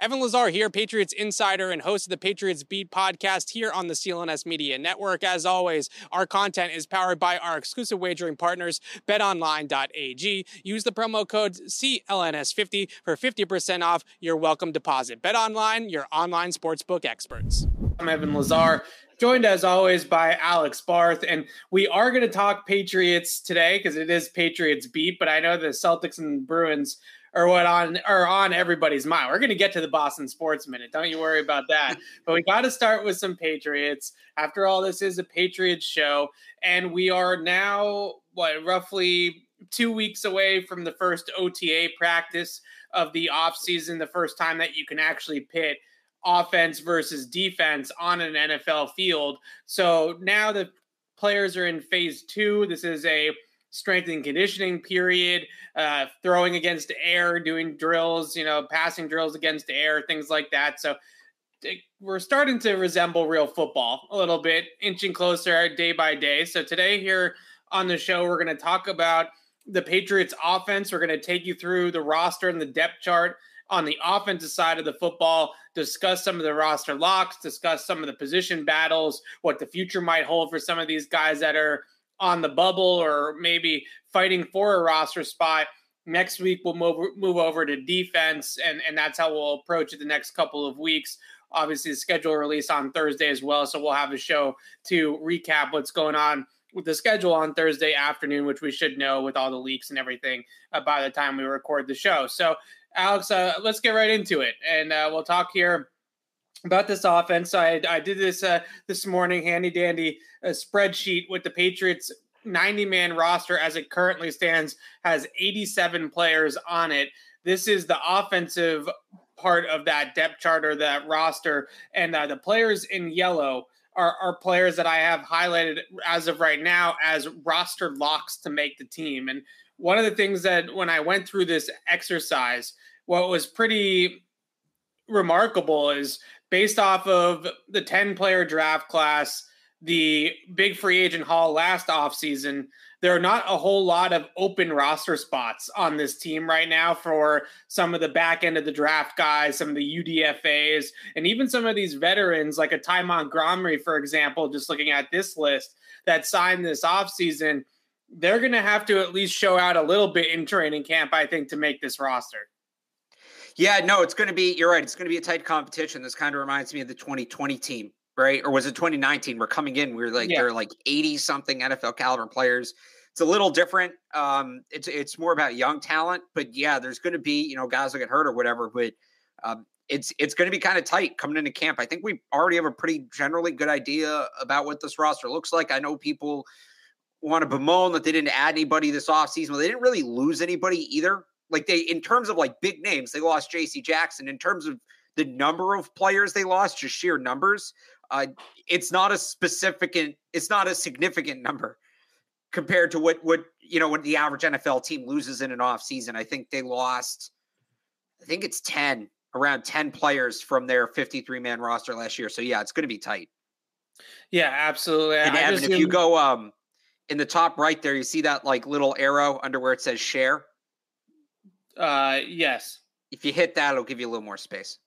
Evan Lazar here, Patriots insider and host of the Patriots Beat podcast here on the CLNS Media Network. As always, our content is powered by our exclusive wagering partners, betonline.ag. Use the promo code CLNS50 for 50% off your welcome deposit. BetOnline, your online sportsbook experts. I'm Evan Lazar, joined as always by Alex Barth, and we are going to talk Patriots today because it is Patriots Beat, but I know the Celtics and Bruins or what on are on everybody's mind. We're going to get to the Boston Sports Minute. Don't you worry about that. but we got to start with some Patriots. After all, this is a Patriots show, and we are now what roughly two weeks away from the first OTA practice of the offseason, the first time that you can actually pit offense versus defense on an NFL field. So now the players are in phase two. This is a strength and conditioning period, uh, throwing against air, doing drills, you know, passing drills against air, things like that. So we're starting to resemble real football a little bit, inching closer day by day. So today here on the show, we're going to talk about the Patriots offense. We're going to take you through the roster and the depth chart on the offensive side of the football, discuss some of the roster locks, discuss some of the position battles, what the future might hold for some of these guys that are on the bubble or maybe fighting for a roster spot. Next week we'll move move over to defense, and and that's how we'll approach it the next couple of weeks. Obviously, the schedule release on Thursday as well, so we'll have a show to recap what's going on with the schedule on Thursday afternoon, which we should know with all the leaks and everything uh, by the time we record the show. So, Alex, uh, let's get right into it, and uh, we'll talk here about this offense. I, I did this uh, this morning, handy dandy uh, spreadsheet with the Patriots 90 man roster as it currently stands has 87 players on it. This is the offensive part of that depth chart or that roster, and uh, the players in yellow. Are, are players that I have highlighted as of right now as roster locks to make the team. And one of the things that when I went through this exercise, what was pretty remarkable is based off of the 10 player draft class, the big free agent haul last offseason, there are not a whole lot of open roster spots on this team right now for some of the back end of the draft guys, some of the UDFAs, and even some of these veterans, like a Ty Montgomery, for example, just looking at this list that signed this offseason. They're going to have to at least show out a little bit in training camp, I think, to make this roster. Yeah, no, it's going to be, you're right. It's going to be a tight competition. This kind of reminds me of the 2020 team, right? Or was it 2019? We're coming in, we are like, yeah. they're like 80 something NFL caliber players. It's a little different. Um, it's, it's more about young talent, but yeah, there's going to be, you know, guys that get hurt or whatever, but um, it's, it's going to be kind of tight coming into camp. I think we already have a pretty generally good idea about what this roster looks like. I know people want to bemoan that they didn't add anybody this offseason. Well, they didn't really lose anybody either. Like they, in terms of like big names, they lost J.C. Jackson. In terms of the number of players they lost, just sheer numbers, uh, it's not a specific, it's not a significant number compared to what what you know when the average NFL team loses in an off season. I think they lost, I think it's ten, around ten players from their 53 man roster last year. So yeah, it's going to be tight. Yeah, absolutely. And Evan, if you go um in the top right there, you see that like little arrow under where it says share. Uh, yes. If you hit that, it'll give you a little more space.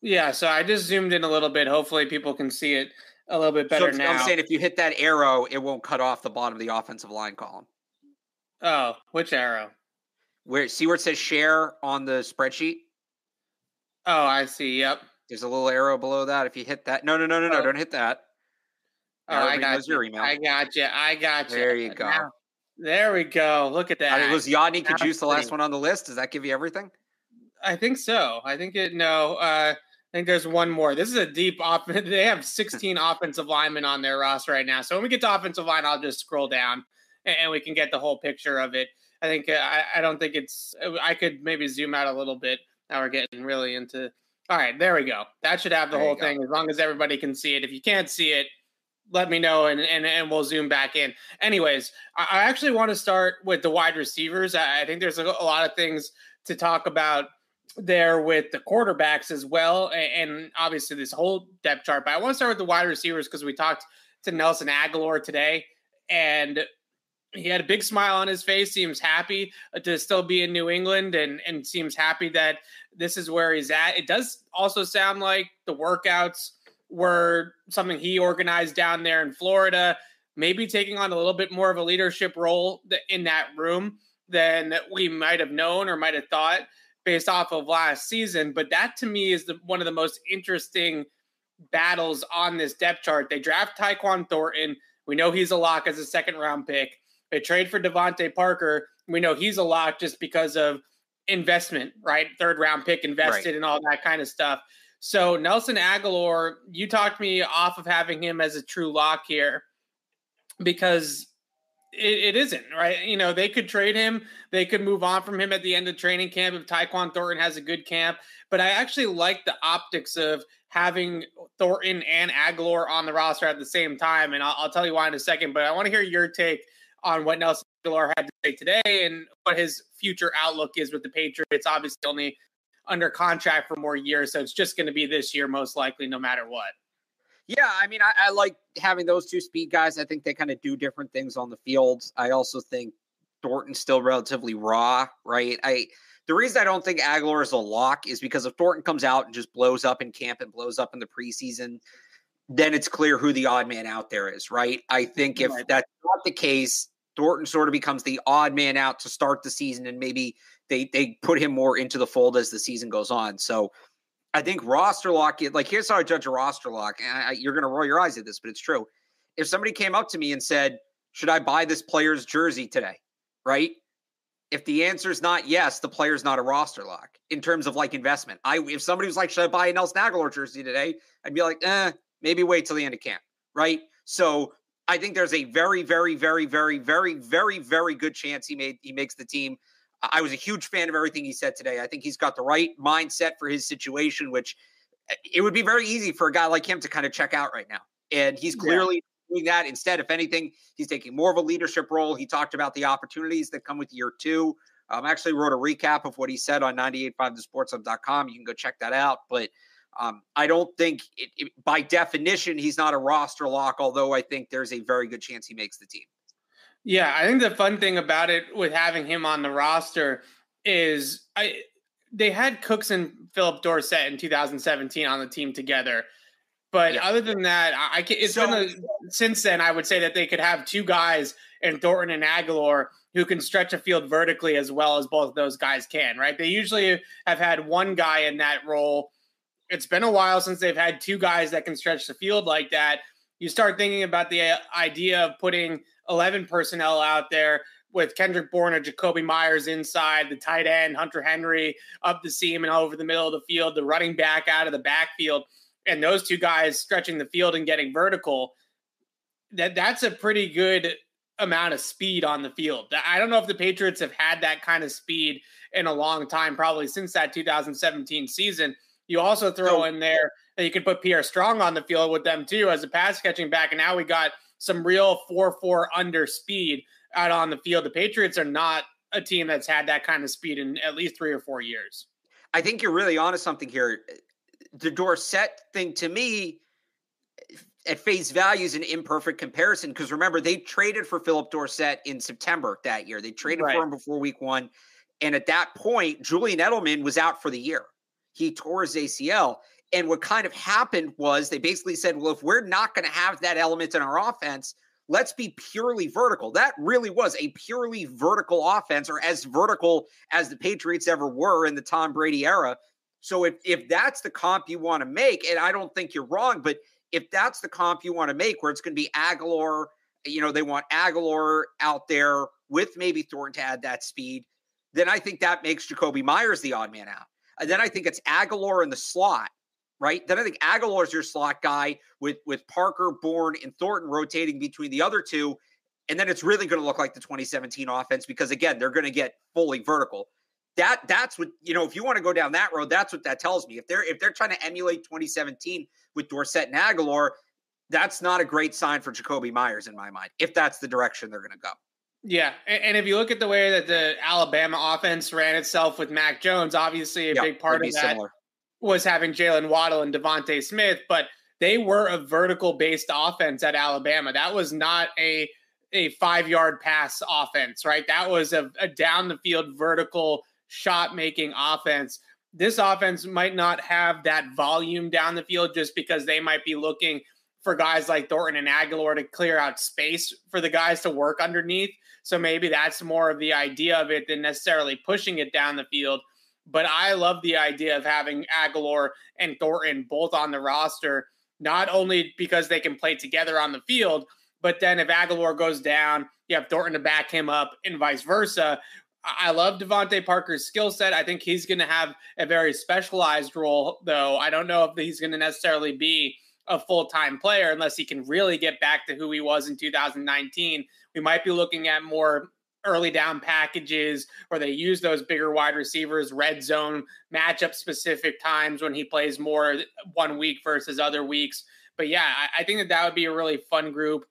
Yeah, so I just zoomed in a little bit. Hopefully, people can see it a little bit better so now. I'm saying if you hit that arrow, it won't cut off the bottom of the offensive line column. Oh, which arrow? Where see where it says share on the spreadsheet? Oh, I see. Yep. There's a little arrow below that. If you hit that, no, no, no, no, no, oh. don't hit that. Oh, I got you. I got you. I got you. There you go. Now, there we go. Look at that. was Yodny Cajuste the last one on the list? Does that give you everything? I think so. I think it. No, uh, I think there's one more. This is a deep offense. They have 16 offensive linemen on their roster right now. So when we get to offensive line, I'll just scroll down and, and we can get the whole picture of it. I think uh, I, I don't think it's. I could maybe zoom out a little bit. Now we're getting really into. All right, there we go. That should have the there whole thing as long as everybody can see it. If you can't see it, let me know and, and, and we'll zoom back in. Anyways, I, actually want to start with the wide receivers. I, think there's a, lot of things to talk about there with the quarterbacks as well, and, and obviously this whole depth chart. But I want to start with the wide receivers because we talked to Nelson Agholor today, and he had a big smile on his face. Seems happy to still be in New England, and and seems happy that this is where he's at. It does also sound like the workouts were something he organized down there in Florida, maybe taking on a little bit more of a leadership role in that room than we might have known or might have thought based off of last season. But that to me is the, one of the most interesting battles on this depth chart. They draft Tyquan Thornton. We know he's a lock as a second round pick. They trade for DeVante Parker. We know he's a lock just because of investment, right? Third round pick invested right. and all that kind of stuff. So Nelson Agholor, you talked me off of having him as a true lock here because it, it isn't right. You know they could trade him, they could move on from him at the end of training camp if Tyquan Thornton has a good camp. But I actually like the optics of having Thornton and Agholor on the roster at the same time, and I'll, I'll tell you why in a second. But I want to hear your take on what Nelson Agholor had to say today and what his future outlook is with the Patriots. Obviously, only under contract for more years. So it's just going to be this year, most likely, no matter what. Yeah, I mean, I, I like having those two speed guys. I think they kind of do different things on the field. I also think Thornton's still relatively raw, right? I the reason I don't think Agholor is a lock is because if Thornton comes out and just blows up in camp and blows up in the preseason, then it's clear who the odd man out there is, right? I think if right. that's not the case, Thornton sort of becomes the odd man out to start the season and maybe they they put him more into the fold as the season goes on. So I think roster lock, like here's how I judge a roster lock. And I, you're going to roll your eyes at this, but it's true. If somebody came up to me and said, "Should I buy this player's jersey today?" Right? If the answer is not yes, the player's not a roster lock in terms of like investment. I if somebody was like, "Should I buy a Nelson Agholor jersey today?" I'd be like, "Eh, maybe wait till the end of camp." Right? So I think there's a very, very, very, very, very, very, very good chance he made he makes the team. I was a huge fan of everything he said today. I think he's got the right mindset for his situation, which eh, it would be very easy for a guy like him to kind of check out right now. And he's clearly yeah. doing that. Instead, if anything, he's taking more of a leadership role. He talked about the opportunities that come with year two. Um, actually wrote a recap of what he said on 985thesportshub.com. You can go check that out. But um, I don't think, it, it, by definition, he's not a roster lock, although I think there's a very good chance he makes the team. Yeah, I think the fun thing about it with having him on the roster is I they had Cooks and Phillip Dorsett in 2017 on the team together. But yeah. other than that, I, can. It's so, been a, since then. I would say that they could have two guys in Thornton and Agholor who can stretch a field vertically as well as both of those guys can. Right? They usually have had one guy in that role. It's been a while since they've had two guys that can stretch the field like that. You start thinking about the idea of putting 11 personnel out there with Kendrick Bourne and Jakobi Meyers inside, the tight end, Hunter Henry up the seam and over the middle of the field, the running back out of the backfield, and those two guys stretching the field and getting vertical. That that's a pretty good amount of speed on the field. I don't know if the Patriots have had that kind of speed in a long time, probably since that 2017 season. You also throw in there that you could put Pierre Strong on the field with them too as a pass catching back, and now we got some real 4 4 under speed out on the field. The Patriots are not a team that's had that kind of speed in at least three or four years. I think you're really onto something here. The Dorsett thing to me, at face value, is an imperfect comparison because remember, they traded for Phillip Dorsett in September that year. They traded right. for him before week one. And at that point, Julian Edelman was out for the year. He tore his ACL. And what kind of happened was they basically said, well, if we're not going to have that element in our offense, let's be purely vertical. That really was a purely vertical offense, or as vertical as the Patriots ever were in the Tom Brady era. So if if that's the comp you want to make, and I don't think you're wrong, but if that's the comp you want to make, where it's going to be Agholor, you know, they want Agholor out there with maybe Thornton to add that speed, then I think that makes Jakobi Meyers the odd man out. And then I think it's Agholor in the slot right? Then I think Agholor is your slot guy with with Parker, Bourne, and Thornton rotating between the other two. And then it's really going to look like the 2017 offense because again, they're going to get fully vertical. that that's what you know. If you want to go down that road, that's what that tells me. If they're if they're trying to emulate 2017 with Dorsett and Agholor, that's not a great sign for Jakobi Meyers in my mind. If that's the direction they're going to go. Yeah, and if you look at the way that the Alabama offense ran itself with Mac Jones, obviously a big part of that similar. Was having Jaylen Waddle and DeVonta Smith, but they were a vertical based offense at Alabama. That was not a a five yard pass offense, right? That was a, a down the field vertical shot making offense. This offense might not have that volume down the field just because they might be looking for guys like Thornton and Agholor to clear out space for the guys to work underneath. So maybe that's more of the idea of it than necessarily pushing it down the field. But I love the idea of having Agholor and Thornton both on the roster, not only because they can play together on the field, but then if Agholor goes down, you have Thornton to back him up and vice versa. I love DeVante Parker's skill set. I think he's going to have a very specialized role, though. I don't know if he's going to necessarily be a full time player unless he can really get back to who he was in 2019. We might be looking at more early down packages or they use those bigger wide receivers, red zone matchup specific times when he plays more one week versus other weeks. But yeah, I, I think that that would be a really fun group.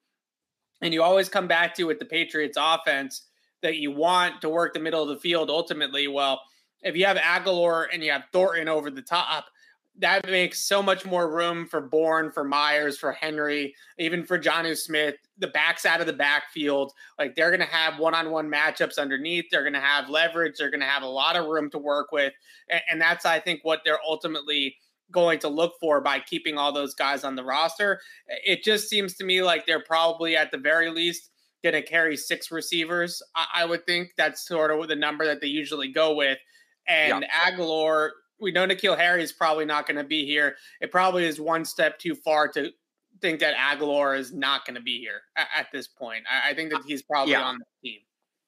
And you always come back to with the Patriots offense that you want to work the middle of the field ultimately. Well, if you have Agholor and you have Thornton over the top, that makes so much more room for Bourne, for Meyers, for Henry, even for Jonnu Smith. The backs out of the backfield, like they're going to have one-on-one matchups underneath. They're going to have leverage. They're going to have a lot of room to work with, and, and that's I think what they're ultimately going to look for by keeping all those guys on the roster. It just seems to me like they're probably at the very least going to carry six receivers. I, I, would think that's sort of the number that they usually go with. And yeah. Agholor, we know N'Keal Harry is probably not going to be here. It probably is one step too far to think that Agholor is not going to be here at, at this point. I, I, think that he's probably yeah. on the team.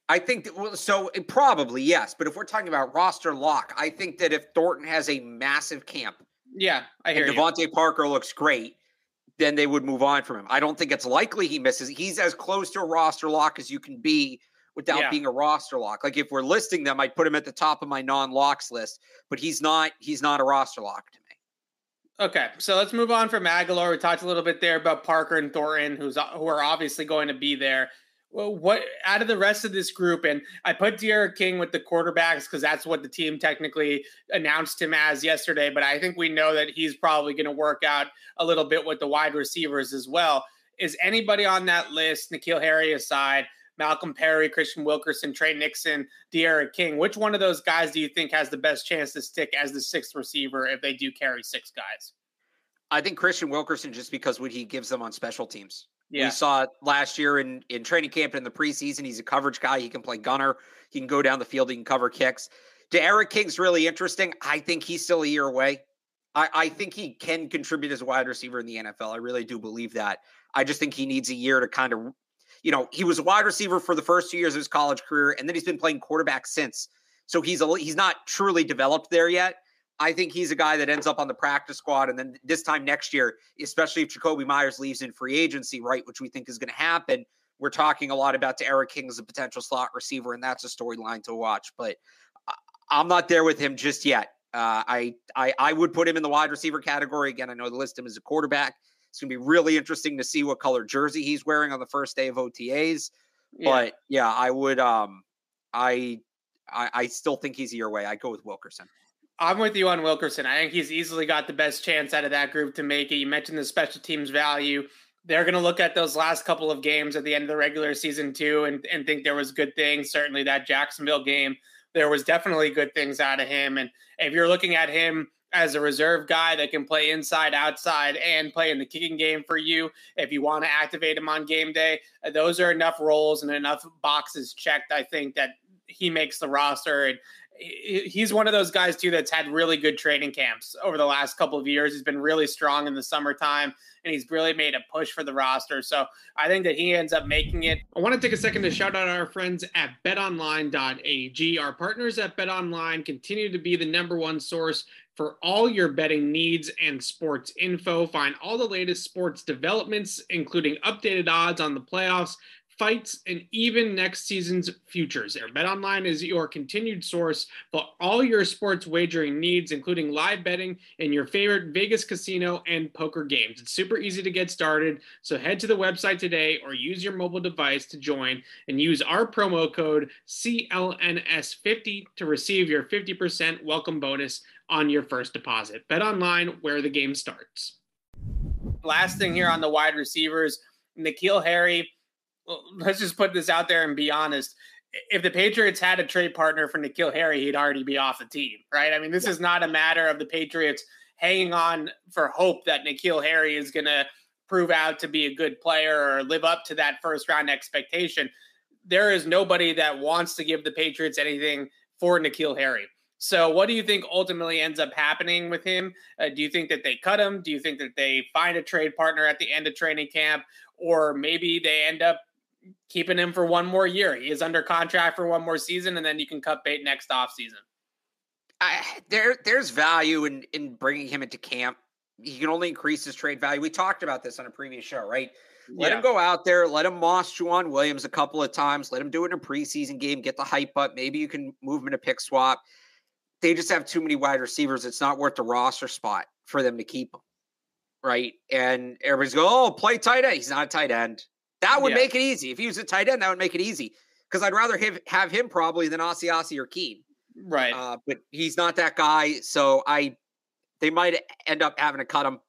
I think that well, so eh, probably yes, but if we're talking about roster lock, I think that if Thornton has a massive camp yeah, I hear and DeVante Parker looks great. Then they would move on from him. I don't think it's likely he misses. He's as close to a roster lock as you can be without yeah. being a roster lock. Like if we're listing them, I'd put him at the top of my non-locks list, but he's not. He's not a roster lock to me. Okay, so let's move on from Agholor. We talked a little bit there about Parker and Thornton, who's uh, who are obviously going to be there what out of the rest of this group, and I put D'Eriq King with the quarterbacks because that's what the team technically announced him as yesterday. But I think we know that he's probably going to work out a little bit with the wide receivers as well. Is anybody on that list, N'Keal Harry aside, Malcolm Perry, Christian Wilkerson, Trey Nixon, D'Eriq King? Which one of those guys do you think has the best chance to stick as the sixth receiver if they do carry six guys? I think Christian Wilkerson, just because what he gives them on special teams. Yeah. We saw it last year in, in training camp in the preseason. He's a coverage guy. He can play gunner. He can go down the field. He can cover kicks. D'Eriq King's really interesting. I think he's still a year away. I, I think he can contribute as a wide receiver in the NFL. I really do believe that. I just think he needs a year to kind of, you know, he was a wide receiver for the first two years of his college career, and then he's been playing quarterback since. So he's a, he's not truly developed there yet. I think he's a guy that ends up on the practice squad. And then this time next year, especially if Jakobi Meyers leaves in free agency, right, which we think is going to happen, we're talking a lot about D'Eriq King as a potential slot receiver, and that's a storyline to watch. But I'm not there with him just yet. Uh, I, I I would put him in the wide receiver category again. I know the list him as a quarterback. It's going to be really interesting to see what color jersey he's wearing on the first day of OTAs. Yeah. But yeah, I would. Um, I, I I still think he's your way. I go with Wilkerson. I'm with you on Wilkerson. I think he's easily got the best chance out of that group to make it. You mentioned the special teams value. They're going to look at those last couple of games at the end of the regular season too, and, and think there was good things. Certainly that Jacksonville game, there was definitely good things out of him. And if you're looking at him as a reserve guy that can play inside, outside, and play in the kicking game for you, if you want to activate him on game day, uh, those are enough roles and enough boxes checked. I think that he makes the roster and he's one of those guys too that's had really good training camps over the last couple of years. He's been really strong in the summertime and he's really made a push for the roster. So I think that he ends up making it. I want to take a second to shout out our friends at betonline.ag. Our partners at betonline continue to be the number one source for all your betting needs and sports info. Find all the latest sports developments, including updated odds on the playoffs fights, and even next season's futures. BetOnline is your continued source for all your sports wagering needs, including live betting in your favorite Vegas casino and poker games. It's super easy to get started, so head to the website today or use your mobile device to join and use our promo code CLNS50 to receive your 50% welcome bonus on your first deposit. Bet online where the game starts. Last thing here on the wide receivers, N'Keal Harry let's just put this out there and be honest. If the Patriots had a trade partner for N'Keal Harry, he'd already be off the team, right? I mean, this yeah. is not a matter of the Patriots hanging on for hope that N'Keal Harry is going to prove out to be a good player or live up to that first round expectation. There is nobody that wants to give the Patriots anything for N'Keal Harry. So, what do you think ultimately ends up happening with him? Uh, do you think that they cut him? Do you think that they find a trade partner at the end of training camp? Or maybe they end up keeping him for one more year. He is under contract for one more season, and then you can cut bait next offseason. I, there, there's value in in bringing him into camp. He can only increase his trade value. We talked about this on a previous show, right? Let yeah. him go out there. Let him moss Joejuan Williams a couple of times. Let him do it in a preseason game. Get the hype up. Maybe you can move him in a pick swap. They just have too many wide receivers. It's not worth the roster spot for them to keep him, right? And everybody's go, oh, play tight end. He's not a tight end. That would yeah. make it easy. If he was a tight end, that would make it easy. Because I'd rather have, have him probably than Asiasi or Keene. Right. Uh, but he's not that guy. So I they might end up having to cut him.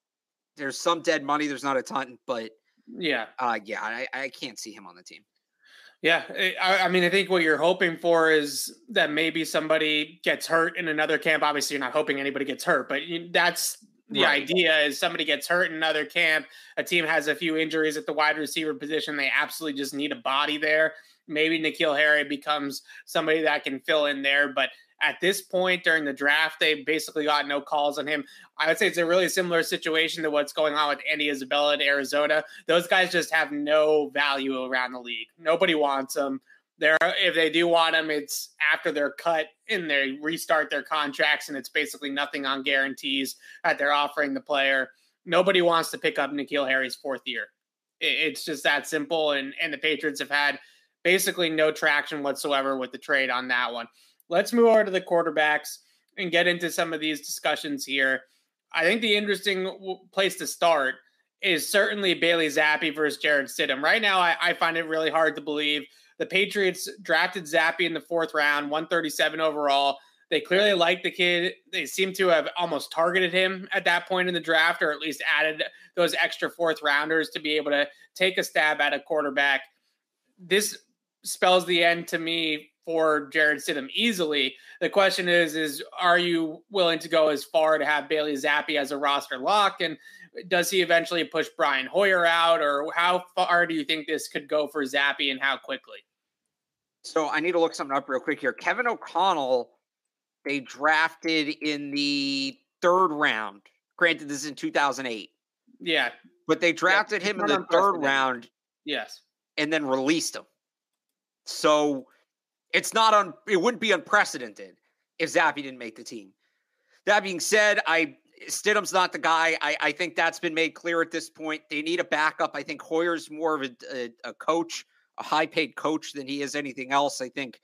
There's some dead money. There's not a ton, but yeah. Uh, yeah, I, I can't see him on the team. Yeah, eh, I, I, mean, I think what you're hoping for is that maybe somebody gets hurt in another camp. Obviously, you're not hoping anybody gets hurt, but that's the right. idea is somebody gets hurt in another camp, a team has a few injuries at the wide receiver position, they absolutely just need a body there. Maybe N'Keal Harry becomes somebody that can fill in there, but at this point during the draft, they basically got no calls on him. I would say it's a really similar situation to what's going on with Andy Isabella in Arizona. Those guys just have no value around the league. Nobody wants them. They're if they do want them, it's after they're cut and they restart their contracts, and it's basically nothing on guarantees that they're offering the player. Nobody wants to pick up N'Keal Harry's fourth year. It's just that simple, and and the Patriots have had basically no traction whatsoever with the trade on that one. Let's move over to the quarterbacks and get into some of these discussions here. I think the interesting place to start is certainly Bailey Zappe versus Jarrett Stidham. Right now, I, I find it really hard to believe the Patriots drafted Zappe in the fourth round, 137 overall. They clearly like the kid. They seem to have almost targeted him at that point in the draft, or at least added those extra fourth rounders to be able to take a stab at a quarterback. This spells the end to me for Jarrett Stidham easily. The question is, is are you willing to go as far to have Bailey Zappe as a roster lock? And does he eventually push Brian Hoyer out, or how far do you think this could go for Zappe and how quickly? So I need to look something up real quick here. Kevin O'Connell, they drafted in the third round. Granted, this is in 2008. Yeah. But they drafted yeah, him in the third round. Yes. And then released him. So it's not on, it wouldn't be unprecedented if Zappe didn't make the team. That being said, I Stidham's not the guy. I, I think that's been made clear at this point. They need a backup. I think Hoyer's more of a, a, a coach, a high paid coach than he is anything else. I think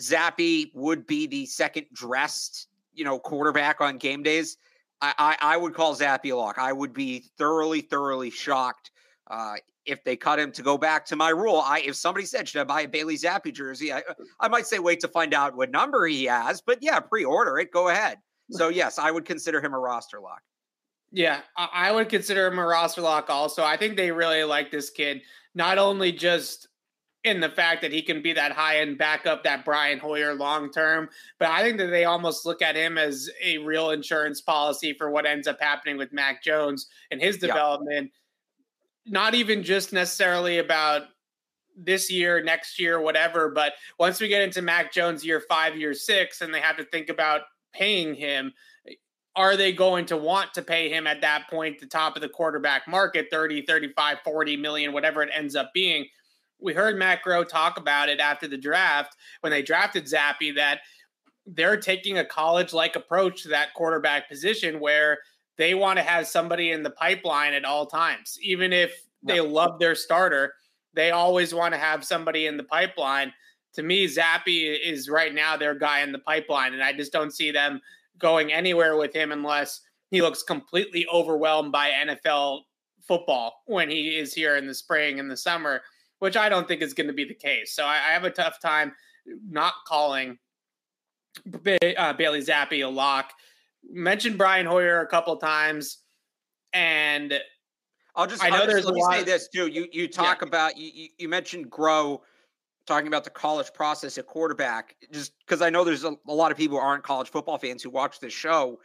Zappe would be the second dressed, you know, quarterback on game days. I, I, I would call Zappe a lock. I would be thoroughly, thoroughly shocked uh, if they cut him to go back to my rule. I if somebody said should I buy a Bailey Zappe jersey, I I might say wait to find out what number he has. But yeah, pre-order it. Go ahead. So yes, I would consider him a roster lock. Yeah, I would consider him a roster lock also. I think they really like this kid, not only just in the fact that he can be that high end backup, that Brian Hoyer long term, but I think that they almost look at him as a real insurance policy for what ends up happening with Mac Jones and his development. Yeah. Not even just necessarily about this year, next year, whatever, but once we get into Mac Jones year five, year six, and they have to think about paying him are they going to want to pay him at that point the top of the quarterback market 30 35 40 million whatever it ends up being? We heard matt groh talk about it after the draft when they drafted zappe that they're taking a college like approach to that quarterback position where they want to have somebody in the pipeline at all times even if they love their starter they always want to have somebody in the pipeline. To me, Zappe is right now their guy in the pipeline, and I just don't see them going anywhere with him unless he looks completely overwhelmed by NFL football when he is here in the spring and the summer, which I don't think is going to be the case. So I, I have a tough time not calling uh, Bailey Zappe a lock. Mentioned Brian Hoyer a couple of times, and I'll just I know I'll there's just, let me say this too. You you talk yeah. about you you mentioned Groh talking about the college process at quarterback just because I know there's a, a, lot of people who aren't college football fans who watch this show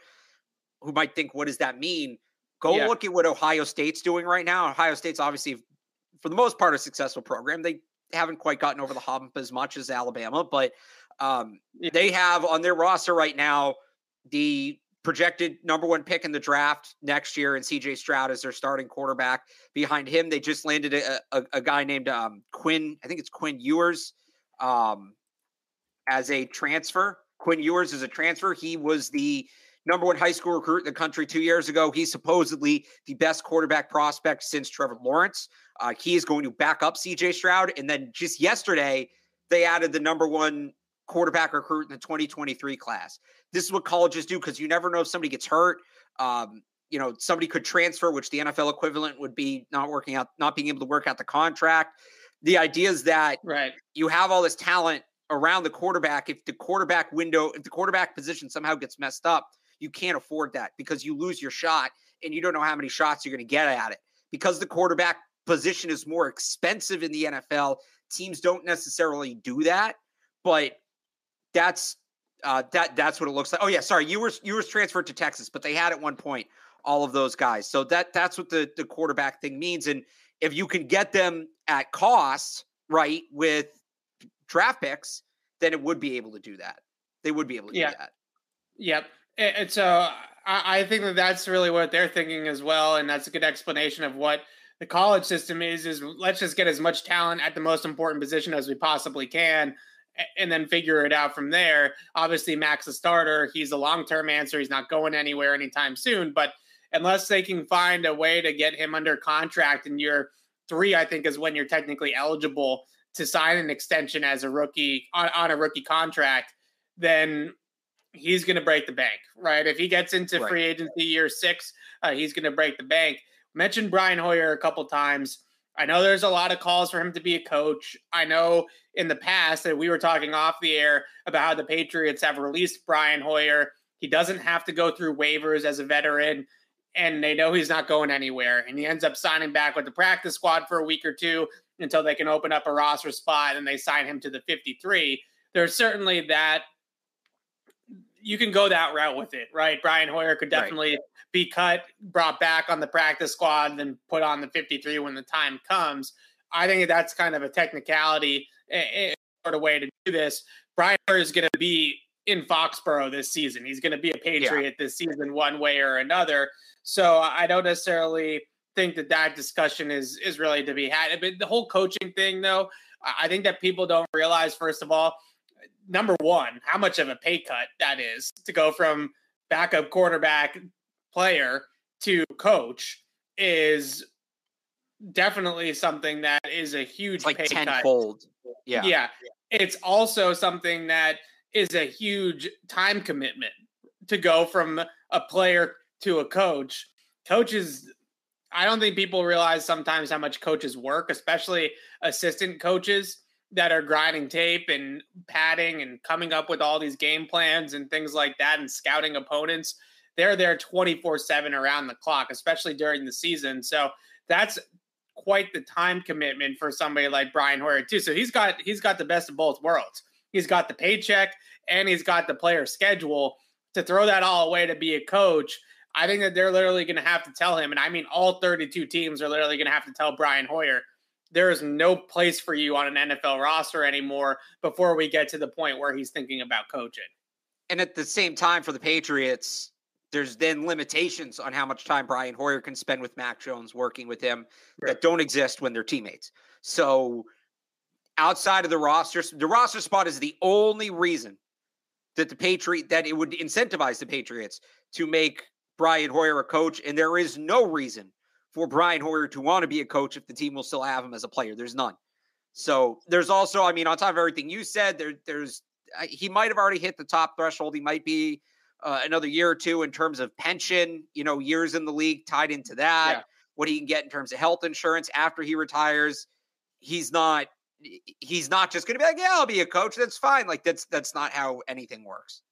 who might think what does that mean? Go yeah. look at what Ohio State's doing right now. Ohio State's obviously for the most part a successful program. They haven't quite gotten over the hump as much as Alabama, but um, they have on their roster right now the projected number one pick in the draft next year, and CJ Stroud is their starting quarterback. Behind him, they just landed a, a, a guy named um, Quinn. I think it's Quinn Ewers um, as a transfer. Quinn Ewers is a transfer. He was the number one high school recruit in the country two years ago. He's supposedly the best quarterback prospect since Trevor Lawrence. Uh, he is going to back up CJ Stroud. And then just yesterday, they added the number one quarterback recruit in the 2023 class. This is what colleges do because you never know if somebody gets hurt. Um, you know, somebody could transfer, which the NFL equivalent would be not working out, not being able to work out the contract. The idea is that right. you have all this talent around the quarterback. If the quarterback window, if the quarterback position somehow gets messed up, you can't afford that because you lose your shot and you don't know how many shots you're going to get at it. Because the quarterback position is more expensive in the NFL, teams don't necessarily do that. But that's uh, that that's what it looks like. Oh yeah, sorry, you were you were transferred to Texas, but they had at one point all of those guys. So that that's what the the quarterback thing means. And if you can get them at cost, right, with draft picks, then it would be able to do that. They would be able to yeah. do that. Yep. And so I think that that's really what they're thinking as well, and that's a good explanation of what the college system is. Is let's just get as much talent at the most important position as we possibly can and then figure it out from there. Obviously, Mac's a starter. He's a long term answer. He's not going anywhere anytime soon. But unless they can find a way to get him under contract in year three, I think is when you're technically eligible to sign an extension as a rookie on, on a rookie contract, then he's going to break the bank, right? If he gets into right. free agency year six, uh, he's going to break the bank. Mentioned Brian Hoyer a couple times. I know there's a lot of calls for him to be a coach. I know in the past that we were talking off the air about how the Patriots have released Brian Hoyer. He doesn't have to go through waivers as a veteran, and they know he's not going anywhere. And he ends up signing back with the practice squad for a week or two until they can open up a roster spot and they sign him to the 53. There's certainly that you can go that route with it, right? Brian Hoyer could definitely right. be cut, brought back on the practice squad, and then put on the 53 when the time comes. I think that's kind of a technicality sort of way to do this. Brian Hoyer is going to be in Foxborough this season. He's going to be a Patriot yeah. this season, one way or another. So I don't necessarily think that that discussion is is really to be had. But the whole coaching thing, though, I think that people don't realize. First of all, number one, how much of a pay cut that is to go from backup quarterback player to coach is definitely something that is a huge it's like pay tenfold. Cut. Yeah. Yeah. It's also something that is a huge time commitment to go from a player to a coach. Coaches I don't think people realize sometimes how much coaches work, especially assistant coaches that are grinding tape and padding and coming up with all these game plans and things like that and scouting opponents. They're there 24 7 around the clock, especially during the season. So that's quite the time commitment for somebody like Brian Hoyer, too. So he's got he's got the best of both worlds. He's got the paycheck and he's got the player schedule to throw that all away to be a coach. I think that they're literally going to have to tell him, and I mean, all 32 teams are literally going to have to tell Brian Hoyer there is no place for you on an NFL roster anymore before we get to the point where he's thinking about coaching. And at the same time, for the Patriots, there's then limitations on how much time Brian Hoyer can spend with Mac Jones working with him right. that don't exist when they're teammates. So outside of the roster, the roster spot is the only reason that the Patriot that it would incentivize the Patriots to make Brian Hoyer a coach, and there is no reason for Brian Hoyer to want to be a coach if the team will still have him as a player. There's none. So there's also, I mean, on top of everything you said, there there's he might have already hit the top threshold. He might be uh, another year or two in terms of pension, you know, years in the league tied into that. Yeah. What he can get in terms of health insurance after he retires. He's not he's not just going to be like, yeah, I'll be a coach. That's fine. Like that's that's not how anything works.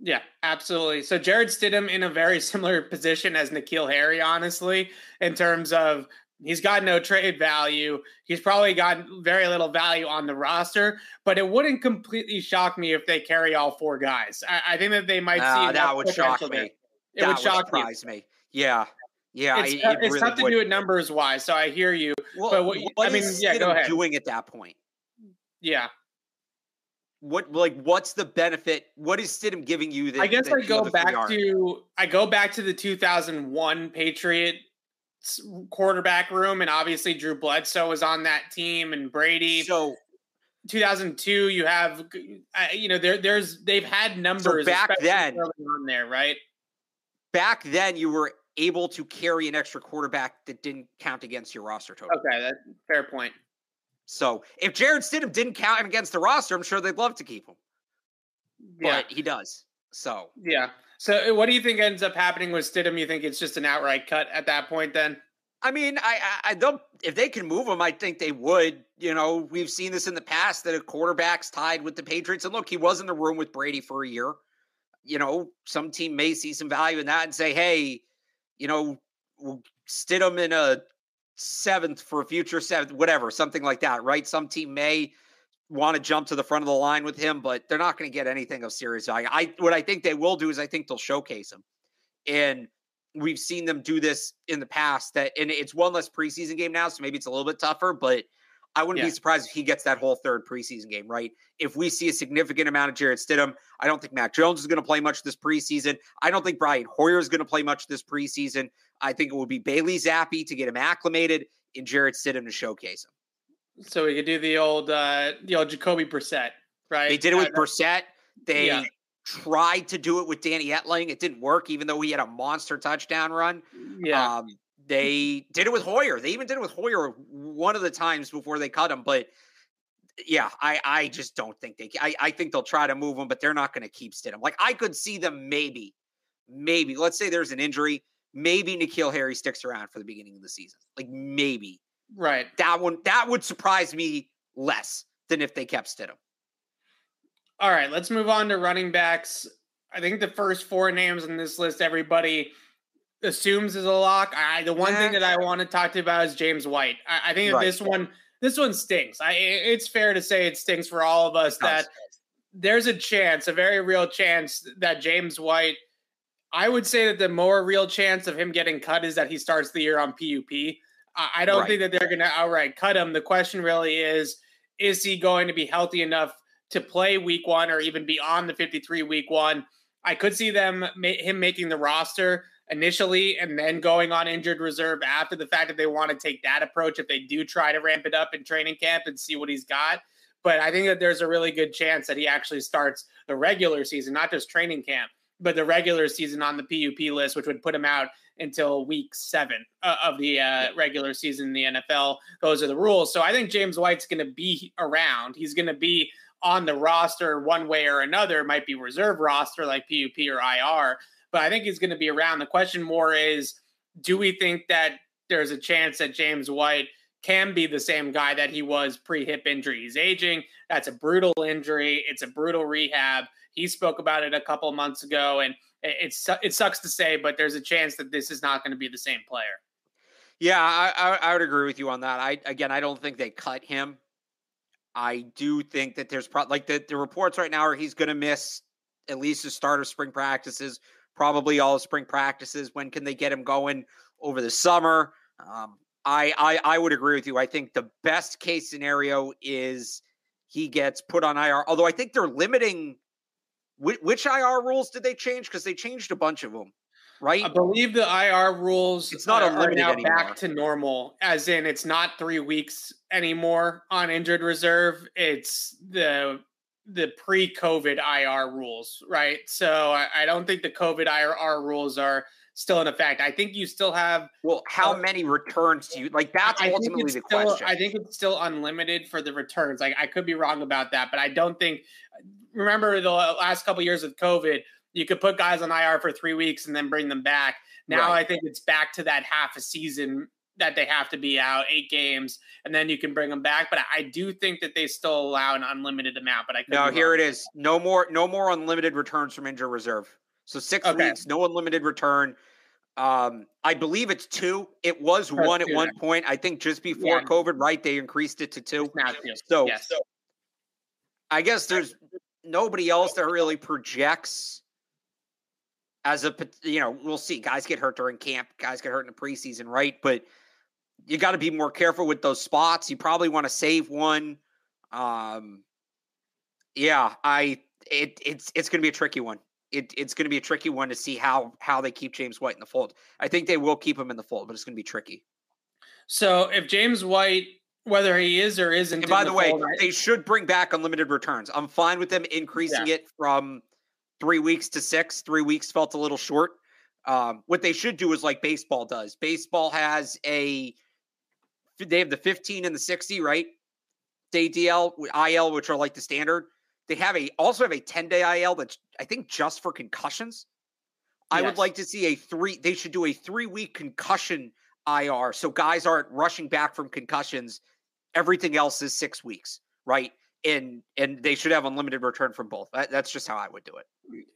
Yeah, absolutely. So Jarrett Stidham in a very similar position as N'Keal Harry, honestly, in terms of he's got no trade value. He's probably got very little value on the roster, but it wouldn't completely shock me if they carry all four guys. I, I think that they might uh, see that would shock me. There. It that would shock surprise me. me. Yeah. Yeah, it's, it, it it's really tough to do it numbers wise. So I hear you. Well, but what, what I mean, yeah, go ahead. Doing at that point. Yeah. What like what's the benefit? What is Stidham giving you? That, I guess I go back to I go back to the 2001 Patriot quarterback room, and obviously Drew Bledsoe was on that team, and Brady. So 2002, you have uh, you know there there's they've had numbers so back then on there, right? Back then, you were able to carry an extra quarterback that didn't count against your roster total. Okay, that fair point. So if Jarrett Stidham didn't count him against the roster, I'm sure they'd love to keep him. Yeah. But he does. So yeah. So what do you think ends up happening with Stidham? You think it's just an outright cut at that point then? I mean, I, I, don't. If they can move him, I think they would. You know, we've seen this in the past that a quarterback's tied with the Patriots, and look, he was in the room with Brady for a year. You know, some team may see some value in that and say, hey, you know, we'll Stidham in a seventh for a future seventh, whatever, something like that, right? Some team may want to jump to the front of the line with him, but they're not going to get anything of serious value. I what I think they will do is I think they'll showcase him. And we've seen them do this in the past that and it's one less preseason game now, so maybe it's a little bit tougher, but I wouldn't yeah. be surprised if he gets that whole third preseason game, right? If we see a significant amount of Jarrett Stidham, I don't think Mac Jones is going to play much this preseason. I don't think Brian Hoyer is going to play much this preseason. I think it would be Bailey Zappe to get him acclimated and Jarrett Stidham to showcase him. So we could do the old uh the old Jacoby Brissett, right? They did it with Brissett. They yeah. tried to do it with Danny Etling. It didn't work, even though he had a monster touchdown run. Yeah. Um, they did it with Hoyer. They even did it with Hoyer one of the times before they cut him. But yeah, I I just don't think they. I I think they'll try to move him, but they're not going to keep Stidham. Like I could see them maybe, maybe. Let's say there's an injury. Maybe N'Keal Harry sticks around for the beginning of the season. Like maybe. Right. That one that would surprise me less than if they kept Stidham. All right, let's move on to running backs. I think the first four names on this list, everybody assumes is a lock. I the one thing eh. that I want to talk to you about is James White. I, I think right. this one this one stings. I it's fair to say it stings for all of us that there's a chance, a very real chance that James White. I would say that the more real chance of him getting cut is that he starts the year on PUP. I, I don't right. think that they're going to outright cut him. The question really is: Is he going to be healthy enough to play Week One or even beyond the 53 Week One? I could see them him making the roster initially and then going on injured reserve after the fact that they want to take that approach if they do try to ramp it up in training camp and see what he's got. But I think that there's a really good chance that he actually starts the regular season, not just training camp, but the regular season on the PUP list, which would put him out until week seven uh, of the uh, regular season in the NFL. Those are the rules. So I think James White's going to be around. He's going to be on the roster one way or another. It might be reserve roster like PUP or IR but I think he's going to be around. The question more is do we think that there's a chance that James White can be the same guy that he was pre hip injury? He's aging. That's a brutal injury. It's a brutal rehab. He spoke about it a couple of months ago, and it's it sucks to say, but there's a chance that this is not going to be the same player. Yeah, I, I, I would agree with you on that. I again, I don't think they cut him. I do think that there's pro- like the, the reports right now are he's going to miss at least the start of spring practices probably all spring practices. When can they get him going over the summer? Um, I, I I would agree with you. I think the best case scenario is he gets put on IR. Although I think they're limiting which, which IR rules did they change? Because they changed a bunch of them, right? I believe the IR rules it's not are, are now anymore. back to normal, as in it's not three weeks anymore on injured reserve. It's the the pre-COVID IR rules, right? So I, I, don't think the COVID IR rules are still in effect. I think you still have. Well, how uh, many returns do you like? That's I ultimately the still, question. I think it's still unlimited for the returns. Like I could be wrong about that, but I don't think. Remember the last couple years of COVID, you could put guys on IR for three weeks and then bring them back. Now right. I think it's back to that half a season that they have to be out eight games and then you can bring them back. But I do think that they still allow an unlimited amount. But I no, here it is. No more, no more unlimited returns from injured reserve. So six okay. weeks, no unlimited return. Um, I believe it's two. It was one at one point. I think just before yeah. COVID, right? They increased it to two. So, yes. so I guess there's nobody else that really projects as a you know we'll see guys get hurt during camp guys get hurt in the preseason right but you got to be more careful with those spots you probably want to save one um yeah i it it's it's going to be a tricky one it, it's going to be a tricky one to see how how they keep james white in the fold i think they will keep him in the fold but it's going to be tricky so if james white whether he is or isn't and by the, the way fold, they should bring back unlimited returns i'm fine with them increasing yeah. it from three weeks to six. Three weeks felt a little short. Um, what they should do is like baseball does. Baseball has a they have the 15 and the 60, right? Day DL, IL, which are like the standard. They have a also have a 10 day IL that's I think just for concussions. I would like to see a three. They should do a three week concussion IR, so guys aren't rushing back from concussions. Everything else is six weeks, right? And and they should have unlimited return from both. That, that's just how I would do it.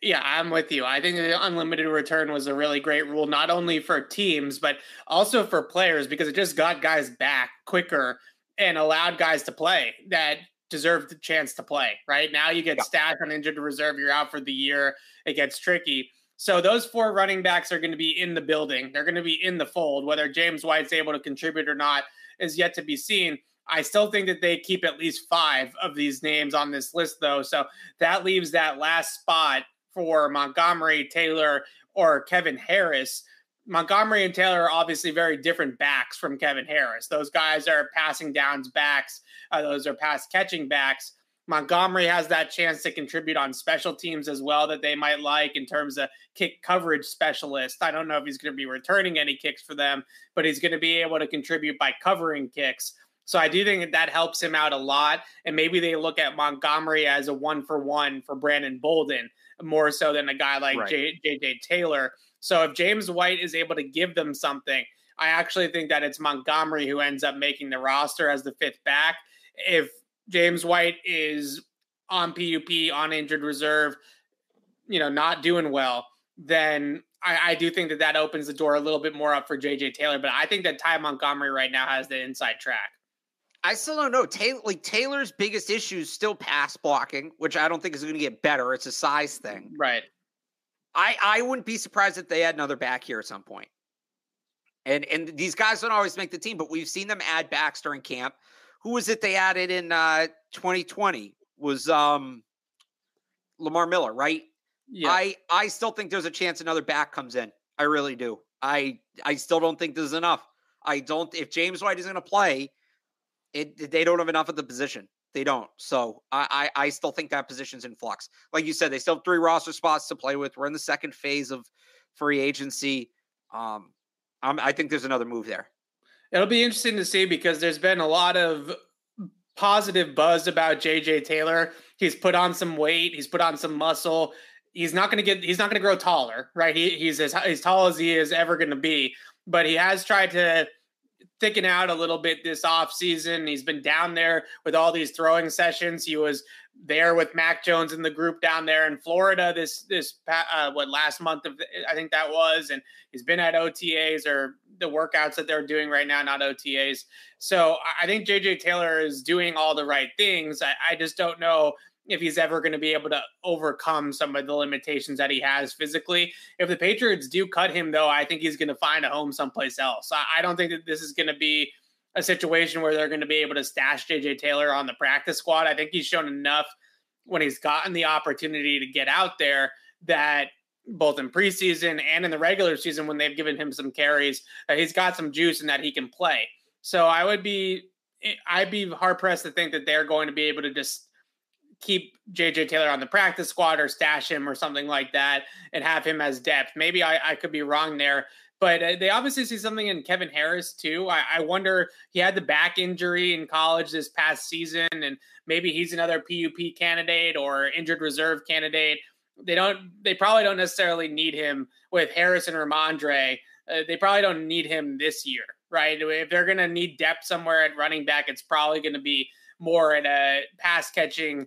Yeah, I'm with you. I think the unlimited return was a really great rule, not only for teams, but also for players because it just got guys back quicker and allowed guys to play that deserved the chance to play. Right now, you get yeah. stashed on injured reserve, you're out for the year. It gets tricky. So those four running backs are going to be in the building. They're going to be in the fold. Whether James White's able to contribute or not is yet to be seen. I still think that they keep at least five of these names on this list, though. So that leaves that last spot for Montgomery, Taylor, or Kevin Harris. Montgomery and Taylor are obviously very different backs from Kevin Harris. Those guys are passing downs backs, uh, those are pass catching backs. Montgomery has that chance to contribute on special teams as well that they might like in terms of kick coverage specialist. I don't know if he's going to be returning any kicks for them, but he's going to be able to contribute by covering kicks. So I do think that that helps him out a lot. And maybe they look at Montgomery as a one for one for Brandon Bolden more so than a guy like right. JJ Taylor. So if James White is able to give them something, I actually think that it's Montgomery who ends up making the roster as the fifth back. If James White is on PUP, on injured reserve, you know, not doing well, then I, I, do think that that opens the door a little bit more up for JJ Taylor. But I think that Ty Montgomery right now has the inside track. I still don't know. Taylor, like Taylor's biggest issue is still pass blocking, which I don't think is going to get better. It's a size thing, right? I I wouldn't be surprised if they had another back here at some point. And and these guys don't always make the team, but we've seen them add backs during camp. Who was it they added in uh 2020? Was um Lamar Miller, right? Yeah. I I still think there's a chance another back comes in. I really do. I I still don't think this is enough. I don't if James White is going to play, it they don't have enough of the position. They don't. So I, I, I still think that position's in flux. Like you said, they still have three roster spots to play with. We're in the second phase of free agency. Um, I'm, I think there's another move there. It'll be interesting to see because there's been a lot of positive buzz about JJ Taylor. He's put on some weight. He's put on some muscle. He's not going to get. He's not going to grow taller, right? He, he's as, as tall as he is ever going to be. But he has tried to thicken out a little bit this offseason. He's been down there with all these throwing sessions. He was there with Mac Jones in the group down there in Florida this this uh, what last month of I think that was, and he's been at OTAs or the workouts that they're doing right now, not OTAs. So I think JJ Taylor is doing all the right things. I, I just don't know if he's ever going to be able to overcome some of the limitations that he has physically. If the Patriots do cut him, though, I think he's going to find a home someplace else. I, don't think that this is going to be a situation where they're going to be able to stash JJ Taylor on the practice squad. I think he's shown enough when he's gotten the opportunity to get out there that both in preseason and in the regular season when they've given him some carries that he's got some juice and that he can play. So I would be eh, I'd be hard pressed to think that they're going to be able to just keep JJ Taylor on the practice squad or stash him or something like that and have him as depth. Maybe I, I could be wrong there, but uh, they obviously see something in Kevin Harris too. I, I, wonder he had the back injury in college this past season, and maybe he's another PUP candidate or injured reserve candidate. They don't. They probably don't necessarily need him with Harris and Rhamondre. Uh, they probably don't need him this year, right? If they're going to need depth somewhere at running back, it's probably going to be more in a pass catching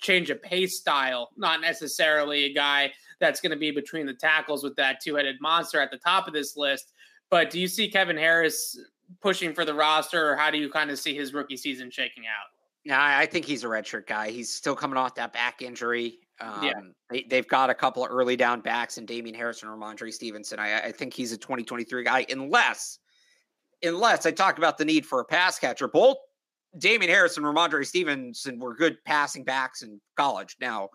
change of pace style, not necessarily a guy that's going to be between the tackles with that two headed monster at the top of this list. But do you see Kevin Harris pushing for the roster, or how do you kind of see his rookie season shaking out? Yeah, I think he's a redshirt guy. He's still coming off that back injury. Um, yeah. They, have got a couple of early down backs and Damien Harris and Rhamondre Stevenson. I, I think he's a 2023 guy, unless, unless I talk about the need for a pass catcher. Both Damien Harris and Rhamondre Stevenson were good passing backs in college. Now,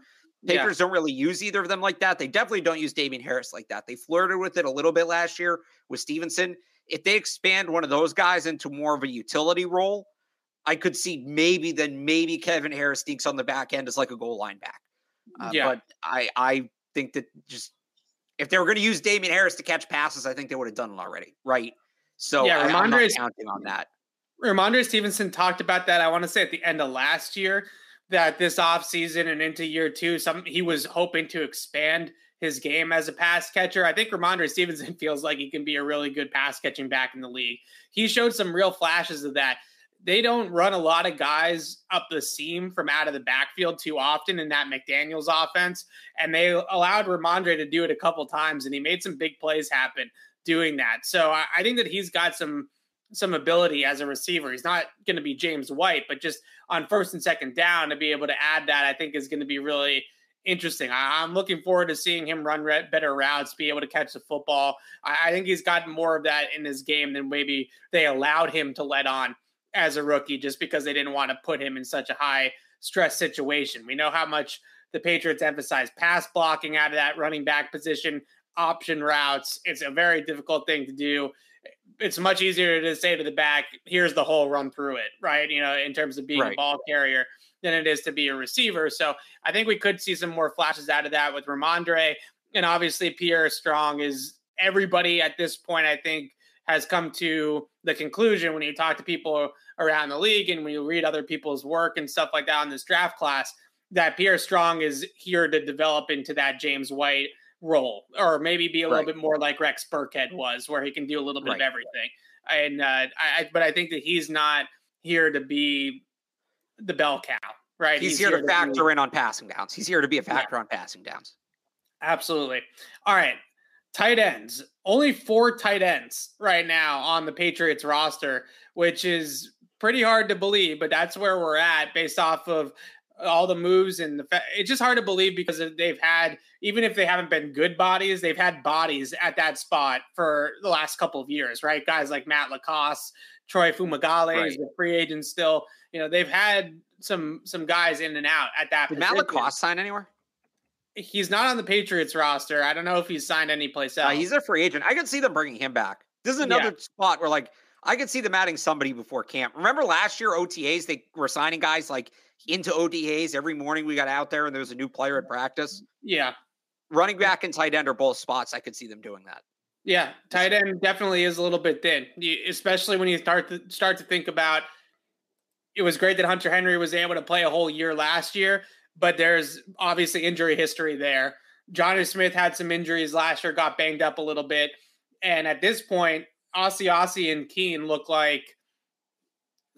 Patriots yeah. don't really use either of them like that. They definitely don't use Damien Harris like that. They flirted with it a little bit last year with Stevenson. If they expand one of those guys into more of a utility role, I could see maybe then maybe Kevin Harris sneaks on the back end as like a goal line back. Uh, yeah. But I I think that just if they were going to use Damien Harris to catch passes, I think they would have done it already, right? So yeah, I, am not counting on that. Rhamondre Stevenson talked about that. I want to say at the end of last year that this offseason and into year two, some he was hoping to expand his game as a pass catcher. I think Rhamondre Stevenson feels like he can be a really good pass catching back in the league. He showed some real flashes of that. They don't run a lot of guys up the seam from out of the backfield too often in that McDaniels offense. And they allowed Rhamondre to do it a couple times, and he made some big plays happen doing that. So I, I think that he's got some some ability as a receiver. He's not going to be James White, but just on first and second down to be able to add that, I think is going to be really interesting. I, am looking forward to seeing him run re- better routes, be able to catch the football. I, I think he's gotten more of that in his game than maybe they allowed him to let on as a rookie, just because they didn't want to put him in such a high stress situation. We know how much the Patriots emphasize pass blocking out of that running back position, option routes. It's a very difficult thing to do it's much easier to say to the back, here's the whole run through it, right? You know, in terms of being right. a ball carrier than it is to be a receiver. So I think we could see some more flashes out of that with Rhamondre. And obviously, Pierre Strong is everybody at this point, I think, has come to the conclusion when you talk to people around the league and when you read other people's work and stuff like that on this draft class that Pierre Strong is here to develop into that James White role, or maybe be a right. little bit more like Rex Burkhead was, where he can do a little bit right. of everything. And uh, I, but I think that he's not here to be the bell cow, right? He's, he's here, here, to factor be, in on passing downs. He's here to be a factor yeah. on passing downs. Absolutely. All right, tight ends. Only four tight ends right now on the Patriots roster, which is pretty hard to believe, but that's where we're at based off of all the moves and the fa- it's just hard to believe because they've had even if they haven't been good bodies they've had bodies at that spot for the last couple of years right? Guys like matt LaCosse troy fumagalli right. is a free agent still. You know they've had some some guys in and out at that Did matt LaCosse sign anywhere? He's not on the patriots roster. I don't know if he's signed any place else. uh, he's a free agent. I could see them bringing him back. This is another yeah. spot where like I could see them adding somebody before camp. Remember last year OTAs they were signing guys like into OTAs every morning. We got out there and there was a new player at practice. Yeah, running back and tight end are both spots. I could see them doing that. Yeah, tight end definitely is a little bit thin, especially when you start to start to think about. It was great that Hunter Henry was able to play a whole year last year, but there's obviously injury history there. Jonnu Smith had some injuries last year, got banged up a little bit, and at this point, Asiasi and Keene look like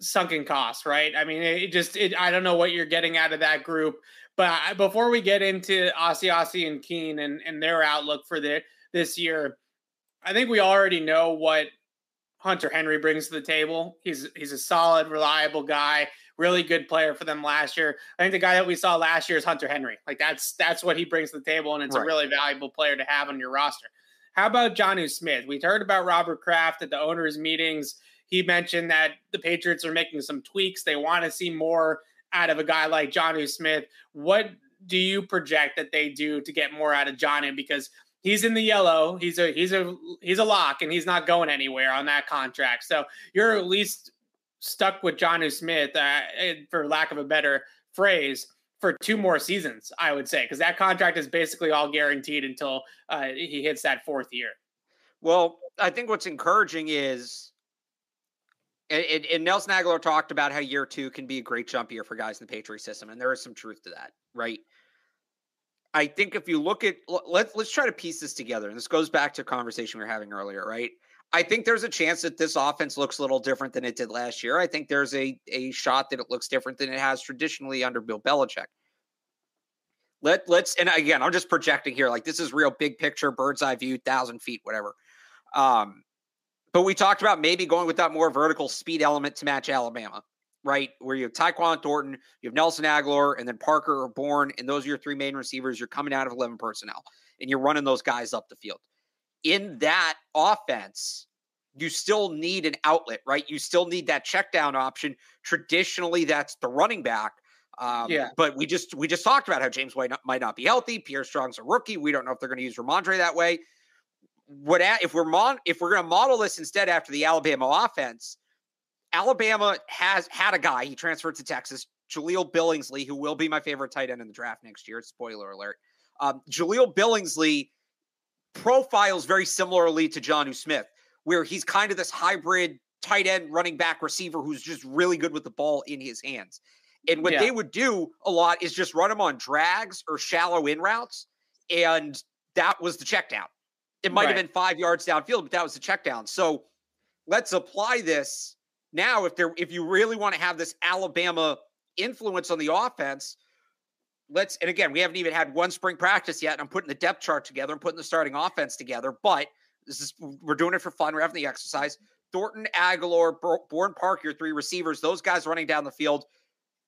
sunken costs, right? I mean, it just it, I don't know what you're getting out of that group. But before we get into Asiasi and Keene and, and their outlook for the, this year, I think we already know what Hunter Henry brings to the table. He's he's a solid, reliable guy, really good player for them last year. I think the guy that we saw last year is Hunter Henry. Like that's that's what he brings to the table, and it's right. a really valuable player to have on your roster. How about Jonnu Smith? We heard about Robert Kraft at the owners' meetings. He mentioned that the Patriots are making some tweaks. They want to see more out of a guy like Jonnu Smith. What do you project that they do to get more out of Jonnu? Because he's in the yellow. He's a he's a he's a lock, and he's not going anywhere on that contract. So you're at least stuck with Jonnu Smith, uh, for lack of a better phrase, for two more seasons, I would say, because that contract is basically all guaranteed until uh, he hits that fourth year. Well, I think what's encouraging is, and, and, Nelson Agholor talked about how year two can be a great jump year for guys in the Patriot system, and there is some truth to that, right? I think if you look at let's let's try to piece this together, and this goes back to a conversation we were having earlier, right? I think there's a chance that this offense looks a little different than it did last year. I think there's a a shot that it looks different than it has traditionally under Bill Belichick. Let let's and again, I'm just projecting here. Like this is real big picture, bird's eye view, thousand feet, whatever. Um, but we talked about maybe going with that more vertical speed element to match Alabama, right? Where you have Tyquan Thornton, you have Nelson Agholor, and then Parker or Bourne, and those are your three main receivers. You're coming out of 11 personnel, and you're running those guys up the field in that offense, you still need an outlet, right? You still need that check down option. Traditionally, that's the running back. Um, yeah. But we just we just talked about how James White not, might not be healthy. Pierre Strong's a rookie. We don't know if they're going to use Rhamondre that way. What if we're mon- if we're going to model this instead after the Alabama offense? Alabama has had a guy. He transferred to Texas, Jahleel Billingsley, who will be my favorite tight end in the draft next year. Spoiler alert. Um, Jahleel Billingsley profiles very similarly to Jonnu Smith, where he's kind of this hybrid tight end running back receiver who's just really good with the ball in his hands. And what yeah. they would do a lot is just run him on drags or shallow in routes. And that was the check down. It might right. have been five yards downfield, but that was the check down. So let's apply this now. If there, if you really want to have this Alabama influence on the offense, let's and again, we haven't even had one spring practice yet. And I'm putting the depth chart together. I'm putting the starting offense together. But this is we're doing it for fun. We're having the exercise. Thornton, Agholor, Bourne Park, your three receivers, those guys running down the field.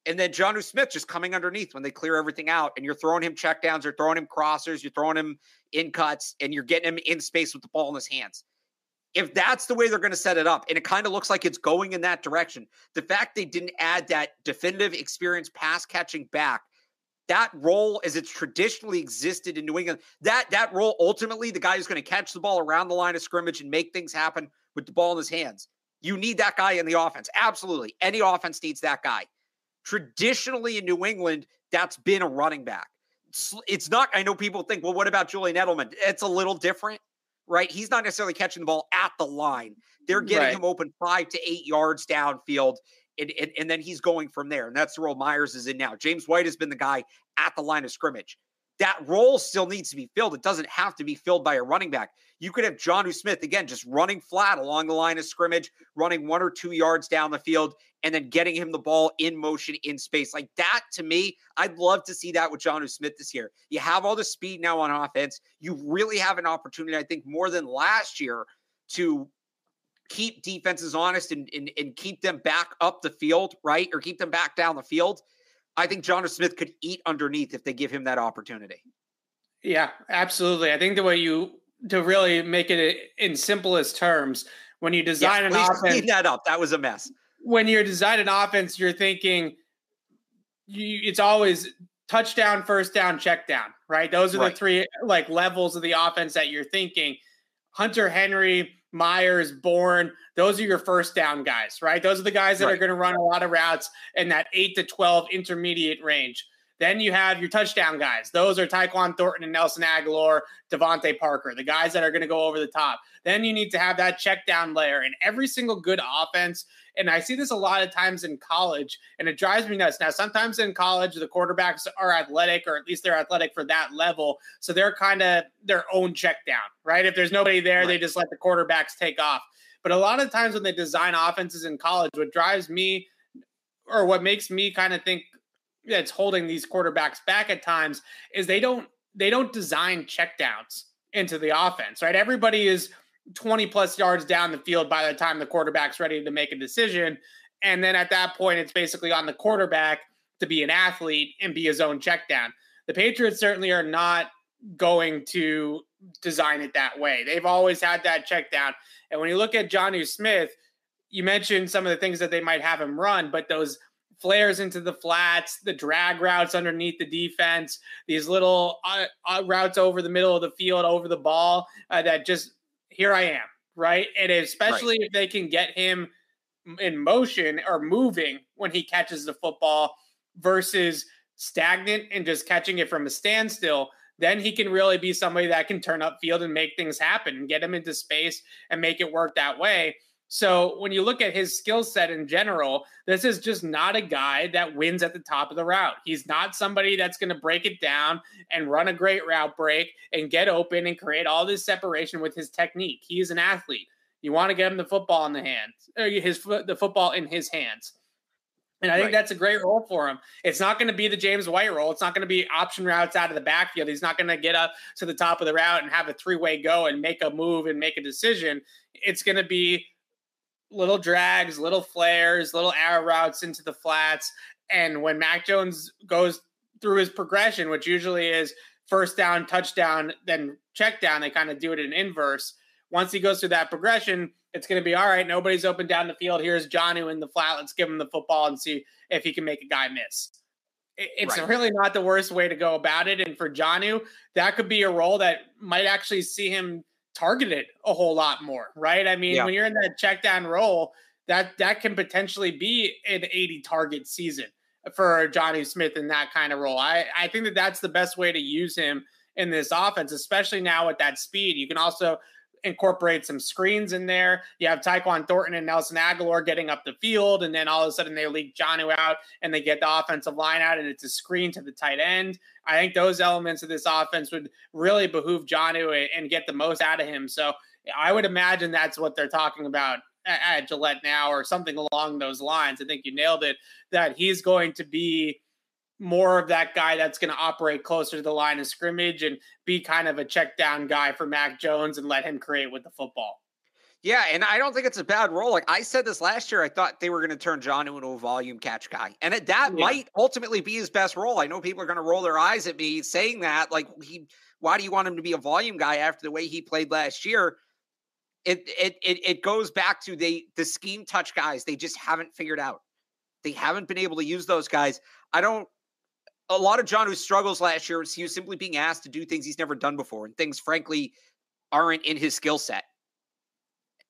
And then Jonnu Smith just coming underneath when they clear everything out. And you're throwing him checkdowns, you're throwing him crossers, you're throwing him in cuts, and you're getting him in space with the ball in his hands. If that's the way they're going to set it up, and it kind of looks like it's going in that direction, the fact they didn't add that definitive experience pass catching back that role as it's traditionally existed in New England, that that role ultimately the guy who's going to catch the ball around the line of scrimmage and make things happen with the ball in his hands. You need that guy in the offense. Absolutely. Any offense needs that guy. Traditionally in New England, that's been a running back. It's, not, I know people think, well, what about Julian Edelman? It's a little different, right? He's not necessarily catching the ball at the line. They're getting right. him open five to eight yards downfield and, and, and then he's going from there. And that's the role Meyers is in now. James White has been the guy at the line of scrimmage. That role still needs to be filled. It doesn't have to be filled by a running back. You could have Jonnu Smith again, just running flat along the line of scrimmage, running one or two yards down the field, and then getting him the ball in motion in space. Like that to me, I'd love to see that with Jonnu Smith this year. You have all the speed now on offense. You really have an opportunity, I think, more than last year to keep defenses honest and, and, and keep them back up the field, right? Or keep them back down the field. I think Jonnu Smith could eat underneath if they give him that opportunity. Yeah, absolutely. I think the way you to really make it in simplest terms, when you design yes, an offense, clean that up. That was a mess. When you're designing an offense, you're thinking you, it's always touchdown, first down, check down, right? Those are right. the three like levels of the offense that you're thinking. Hunter Henry, Meyers, Bourne, those are your first down guys, right? Those are the guys that right. are going to run a lot of routes in that 8 to 12 intermediate range. Then you have your touchdown guys. Those are Tyquan Thornton and Nelson Agholor, DeVante Parker, the guys that are going to go over the top. Then you need to have that check down layer. in every single good offense and I see this a lot of times in college, and it drives me nuts. Now, sometimes in college, the quarterbacks are athletic, or at least they're athletic for that level. So they're kind of their own check down, right? If there's nobody there, they just let the quarterbacks take off. But a lot of times when they design offenses in college, what drives me or what makes me kind of think that's holding these quarterbacks back at times is they don't they don't design checkdowns into the offense, right? Everybody is 20 plus yards down the field by the time the quarterback's ready to make a decision. And then at that point, it's basically on the quarterback to be an athlete and be his own check down. The Patriots certainly are not going to design it that way. They've always had that check down. And when you look at Jonnu Smith, you mentioned some of the things that they might have him run, but those flares into the flats, the drag routes underneath the defense, these little uh, uh, routes over the middle of the field, over the ball uh, that just here I am, right? And especially right. if they can get him in motion or moving when he catches the football versus stagnant and just catching it from a standstill, then he can really be somebody that can turn up field and make things happen and get him into space and make it work that way. So when you look at his skill set in general, this is just not a guy that wins at the top of the route. He's not somebody that's going to break it down and run a great route break and get open and create all this separation with his technique. He is an athlete. You want to get him the football in the hands, uh, his the football in his hands. And I think right. that's a great role for him. It's not going to be the James White role. It's not going to be option routes out of the backfield. He's not going to get up to the top of the route and have a three way go and make a move and make a decision. It's going to be little drags, little flares, little arrow routes into the flats. And when Mac Jones goes through his progression, which usually is first down, touchdown, then check down, they kind of do it in inverse. Once he goes through that progression, it's going to be all right. Nobody's open down the field. Here's Jonnu in the flat. Let's give him the football and see if he can make a guy miss. It's right. really not the worst way to go about it. And for Jonnu, that could be a role that might actually see him targeted a whole lot more, right? I mean, yeah. when you're in that check down role, that that can potentially be an 80 target season for Jonnu Smith in that kind of role. I, I think that that's the best way to use him in this offense, especially now with that speed. You can also incorporate some screens in there. You have Tyquan Thornton and Nelson Agholor getting up the field, and then all of a sudden they leak Jonnu out and they get the offensive line out, and it's a screen to the tight end. I think those elements of this offense would really behoove Jonnu and get the most out of him. So I would imagine that's what they're talking about at Gillette now, or something along those lines. I think you nailed it. That he's going to be more of that guy that's going to operate closer to the line of scrimmage and be kind of a check down guy for Mac Jones and let him create with the football. Yeah, and I don't think it's a bad role. Like I said this last year, I thought they were going to turn John into a volume catch guy, and it, that yeah. might ultimately be his best role. I know people are going to roll their eyes at me saying that. Like he, why do you want him to be a volume guy after the way he played last year? It it it, it goes back to they the scheme touch guys. They just haven't figured out. They haven't been able to use those guys. I don't a lot of Jonnu's struggles last year was he was simply being asked to do things he's never done before and things, frankly, aren't in his skill set.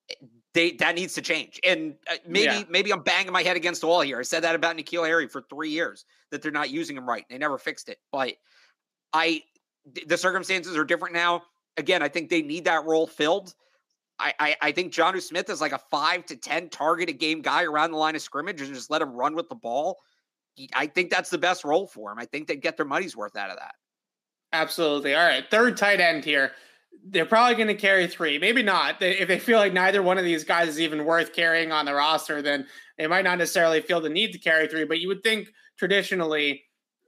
Eh, they that needs to change. And uh, maybe yeah. maybe I'm banging my head against the wall here. I said that about N'Keal Harry for three years that they're not using him right. They never fixed it. But I the circumstances are different now. Again, I think they need that role filled. I, I, I think Jonnu Smith is like a five to ten target a game guy around the line of scrimmage and just let him run with the ball. I think that's the best role for him. I think they get their money's worth out of that. Absolutely. All right. Third tight end here. They're probably going to carry three. Maybe not. If they feel like neither one of these guys is even worth carrying on the roster, then they might not necessarily feel the need to carry three. But you would think traditionally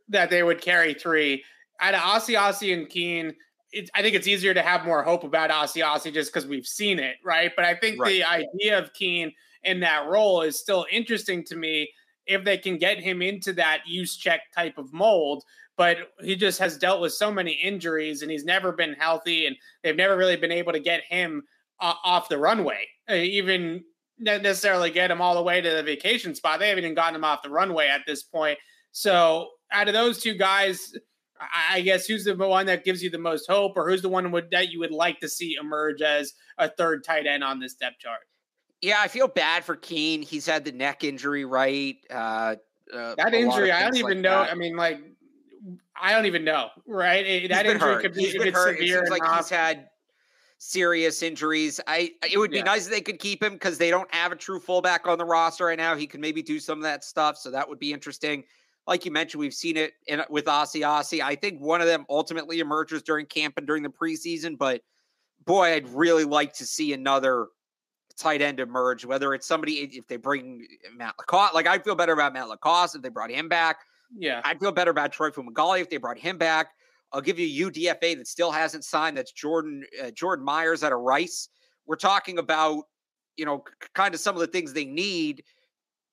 that they would carry three. Out of Asiasi and Keene, it, I think it's easier to have more hope about Asiasi just because we've seen it, right? But I think right. the idea of Keene in that role is still interesting to me if they can get him into that Juszczyk type of mold. But he just has dealt with so many injuries and he's never been healthy, and they've never really been able to get him uh, off the runway, uh, even necessarily get him all the way to the vacation spot. They haven't even gotten him off the runway at this point. So, out of those two guys, I guess who's the one that gives you the most hope, or who's the one would, that you would like to see emerge as a third tight end on this depth chart? Yeah, I feel bad for Keene. He's had the neck injury, right? Uh, uh, that injury, I don't even like know. That. I mean, like, I don't even know, right? It, that injury hurt. could be he's been hurt. It seems like he's had serious injuries. I it would be yeah. nice if they could keep him because they don't have a true fullback on the roster right now. He could maybe do some of that stuff, so that would be interesting. Like you mentioned, we've seen it in, with Asiasi. I think one of them ultimately emerges during camp and during the preseason, but boy, I'd really like to see another tight end emerge, whether it's somebody, if they bring Matt LaCosse. like I feel better about Matt LaCosse if they brought him back. Yeah. I'd feel better about Troy Fumagalli if they brought him back. I'll give you UDFA that still hasn't signed. That's Jordan uh, Jordan Myers out of Rice. We're talking about, you know, kind of some of the things they need.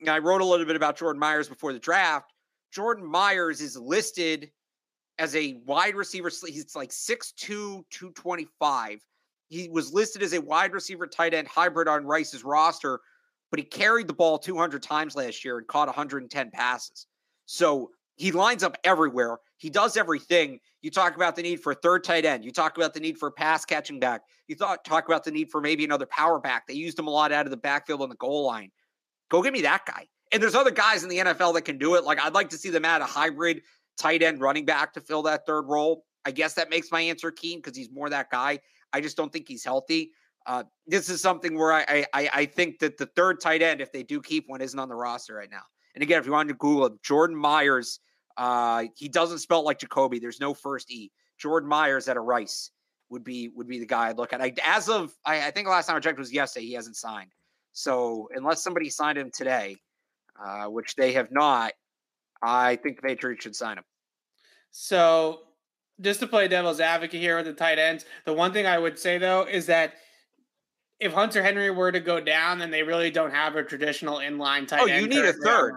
And I wrote a little bit about Jordan Myers before the draft. Jordan Myers is listed as a wide receiver. He's like 6'2, 225 he was listed as a wide receiver tight end hybrid on Rice's roster, but he carried the ball 200 times last year and caught 110 passes. So he lines up everywhere. He does everything. You talk about the need for a third tight end. You talk about the need for a pass catching back. You thought talk about the need for maybe another power back. They used him a lot out of the backfield on the goal line. Go get me that guy. And there's other guys in the NFL that can do it. Like I'd like to see them add a hybrid tight end running back to fill that third role. I guess that makes my answer Keene because he's more that guy. I just don't think he's healthy. Uh, this is something where I, I I think that the third tight end, if they do keep one, isn't on the roster right now. And again, if you want to Google it, Jordan Myers, uh, he doesn't spell like Jakobi. There's no first E. Jordan Myers at a Rice would be would be the guy I'd look at. I, as of I, I think the last time I checked was yesterday. He hasn't signed. So unless somebody signed him today, uh, which they have not, I think the Patriots should sign him. So just to play devil's advocate here with the tight ends, the one thing I would say though is that if Hunter Henry were to go down, then they really don't have a traditional inline tight oh, end. Oh, you need a third.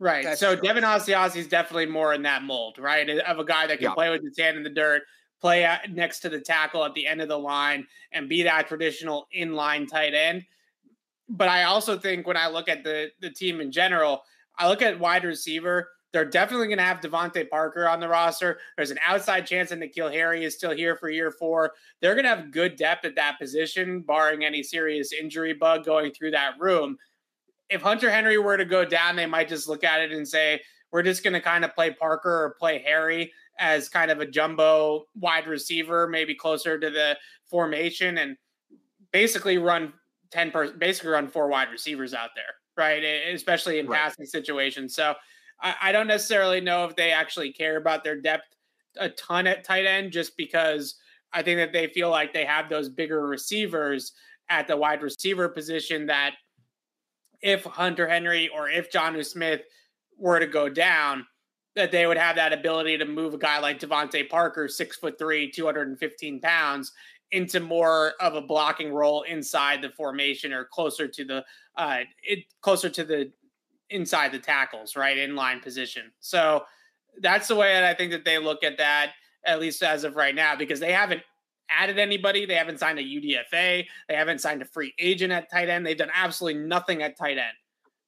Right. That's so true. Devin Asiasi is definitely more in that mold, right? Of a guy that can yeah. play with his hand in the dirt, play next to the tackle at the end of the line, and be that traditional inline tight end. But I also think when I look at the the team in general, I look at wide receiver. They're definitely going to have DeVante Parker on the roster. There's an outside chance that N'Keal Harry is still here for year four. They're going to have good depth at that position, barring any serious injury bug going through that room. If Hunter Henry were to go down, they might just look at it and say, we're just going to kind of play Parker or play Harry as kind of a jumbo wide receiver, maybe closer to the formation and basically run 10 per basically run four wide receivers out there, right? Especially in right. passing situations. So I, I don't necessarily know if they actually care about their depth a ton at tight end just because I think that they feel like they have those bigger receivers at the wide receiver position that if Hunter Henry or if Jonnu Smith were to go down, that they would have that ability to move a guy like DeVante Parker, six foot three, 215 pounds, into more of a blocking role inside the formation or closer to the uh, it closer to the inside the tackles, right? In line position. So that's the way that I think that they look at that, at least as of right now, because they haven't added anybody. They haven't signed a UDFA. They haven't signed a free agent at tight end. They've done absolutely nothing at tight end.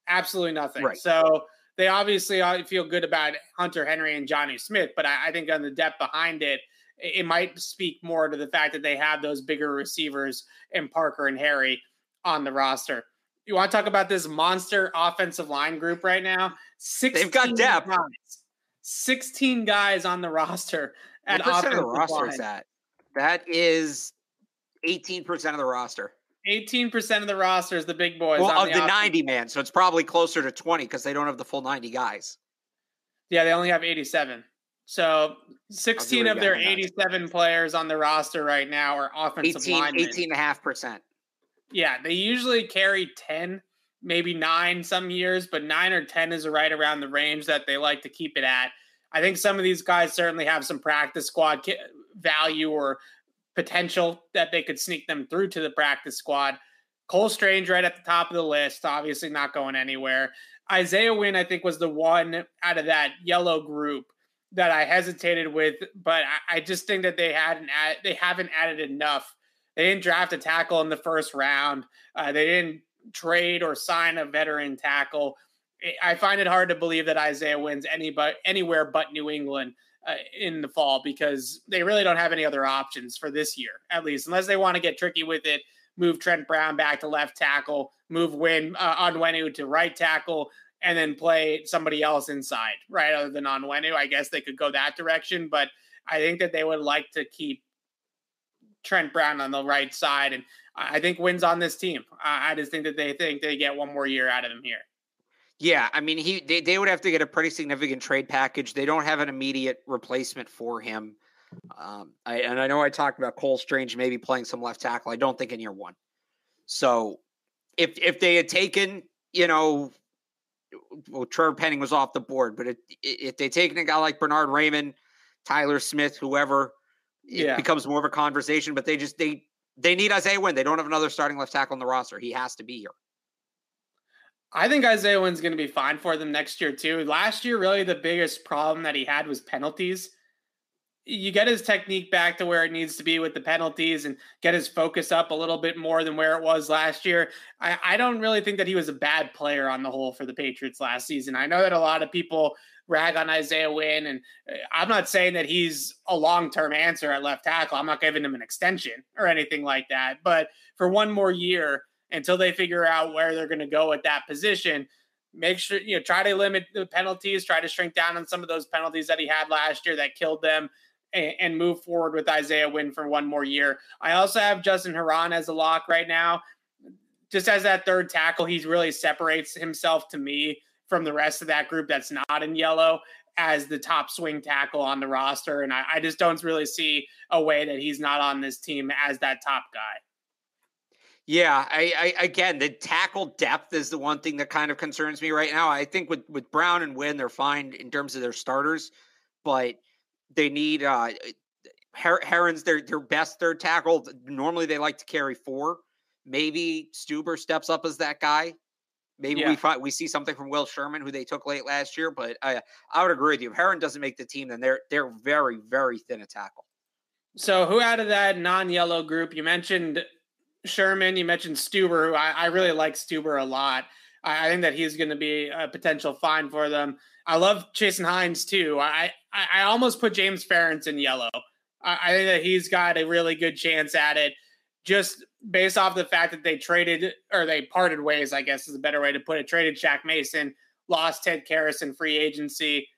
Absolutely nothing. Right. So they obviously uh, feel good about Hunter Henry and Jonnu Smith, but I, I think on the depth behind it, it might speak more to the fact that they have those bigger receivers in Parker and Harry on the roster. You want to talk about this monster offensive line group right now? They've got depth. Guys, 16 guys on the roster. At what percent of the roster line. is that? That is 18% of the roster. 18% of the roster is the big boys. Well, of the, the 90 man. So it's probably closer to 20 because they don't have the full 90 guys. Yeah, they only have 87. So 16 of their 87 players on the roster right now are offensive 18, linemen. 18 and a half percent. Yeah, they usually carry 10, maybe nine some years, but nine or 10 is right around the range that they like to keep it at. I think some of these guys certainly have some practice squad value or potential that they could sneak them through to the practice squad. Cole Strange right at the top of the list, obviously not going anywhere. Isaiah Wynn, I think, was the one out of that yellow group that I hesitated with, but I, just think that they hadn't add, they haven't added enough they didn't draft a tackle in the first round. Uh, they didn't trade or sign a veteran tackle. I find it hard to believe that Isaiah Wynn's any but anywhere but New England uh, in the fall because they really don't have any other options for this year, at least, unless they want to get tricky with it. Move Trent Brown back to left tackle, move Wynn uh, Onwenu to right tackle, and then play somebody else inside, right? Other than Onwenu, I guess they could go that direction, but I think that they would like to keep Trent Brown on the right side, and I think Wynn's on this team. I just think that they think they get one more year out of him here. Yeah, I mean, he they, they would have to get a pretty significant trade package. They don't have an immediate replacement for him. Um, I, and I know I talked about Cole Strange maybe playing some left tackle. I don't think in year one. So if if they had taken, you know, well, Trevor Penning was off the board, but if, if they taken a guy like Bernard Raimann, Tyler Smith, whoever, it yeah. becomes more of a conversation. But they just they they need Isaiah Wynn. They don't have another starting left tackle on the roster. He has to be here. I think Isaiah Wynn's going to be fine for them next year too. Last year, really the biggest problem that he had was penalties. You get his technique back to where it needs to be with the penalties and get his focus up a little bit more than where it was last year. I, I don't really think that he was a bad player on the whole for the Patriots last season. I know that a lot of people rag on Isaiah Wynn. And uh, I'm not saying that he's a long term answer at left tackle. I'm not giving him an extension or anything like that. But for one more year until they figure out where they're going to go at that position, make sure you know try to limit the penalties, try to shrink down on some of those penalties that he had last year that killed them, and, move forward with Isaiah Wynn for one more year. I also have Justin Herron as a lock right now. Just as that third tackle, he really separates himself to me from the rest of that group that's not in yellow as the top swing tackle on the roster. And I, I just don't really see a way that he's not on this team as that top guy. Yeah, I, I, again the tackle depth is the one thing that kind of concerns me right now. I think with with Brown and Wynn, they're fine in terms of their starters, but they need uh Her- Herron's their their best third tackle. Normally they like to carry four. Maybe Stueber steps up as that guy. Maybe yeah. we find we see something from Will Sherman, who they took late last year. But I I would agree with you. If Herron doesn't make the team, then they're they're very very thin at tackle. So who out of that non-yellow group you mentioned Sherman, you mentioned Stueber. I, I really like Stueber a lot. I, I think that he's going to be a potential find for them. I love Chasen Hines too. I, I, I almost put James Ferentz in yellow. I, I think that he's got a really good chance at it, just based off the fact that they traded or they parted ways. I guess is a better way to put it. Traded Shaq Mason, lost Ted Karras in free agency.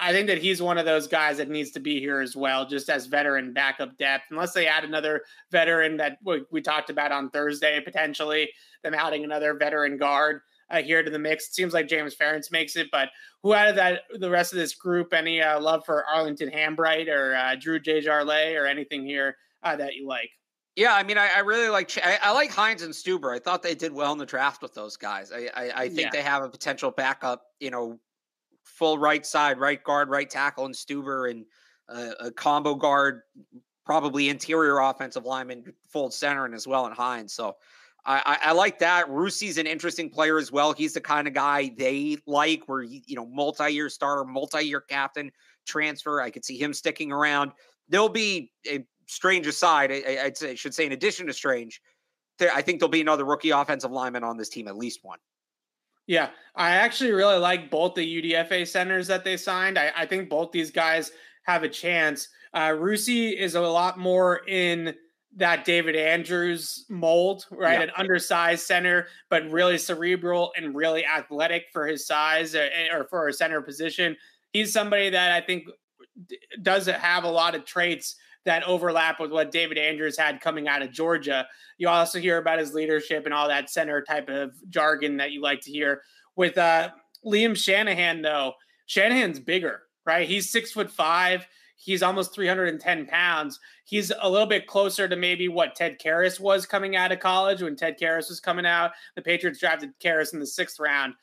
I think that he's one of those guys that needs to be here as well, just as veteran backup depth. Unless they add another veteran that we, talked about on Thursday, potentially them adding another veteran guard uh, here to the mix. It seems like James Ferentz makes it, but who out of that the rest of this group? Any uh, love for Arlington Hambright or uh, Drew Desjardins or anything here uh, that you like? Yeah, I mean, I, I really like I, I, like Hines and Stueber. I thought they did well in the draft with those guys. I I, I think yeah. they have a potential backup, you know, full right side, right guard, right tackle, and Stueber, and uh, a combo guard, probably interior offensive lineman, full center, and as well, in Hines. So I, I, I like that. Russey's an interesting player as well. He's the kind of guy they like, where he, you know, multi-year starter, multi-year captain, transfer. I could see him sticking around. There'll be a strange aside. I, I'd say, I should say, in addition to strange, there, I think there'll be another rookie offensive lineman on this team, at least one. Yeah, I actually really like both the UDFA centers that they signed. I, I think both these guys have a chance. Uh, Russey is a lot more in that David Andrews mold, right? Yeah. An undersized center, but really cerebral and really athletic for his size or, uh, or for a center position. He's somebody that I think doesn't have a lot of traits that overlap with what David Andrews had coming out of Georgia. You also hear about his leadership and all that center type of jargon that you like to hear. With uh, Liam Shanahan, though, Shanahan's bigger, right? He's six foot five. He's almost 310 pounds. He's a little bit closer to maybe what Ted Karras was coming out of college when Ted Karras was coming out. The Patriots drafted Karras in the sixth round.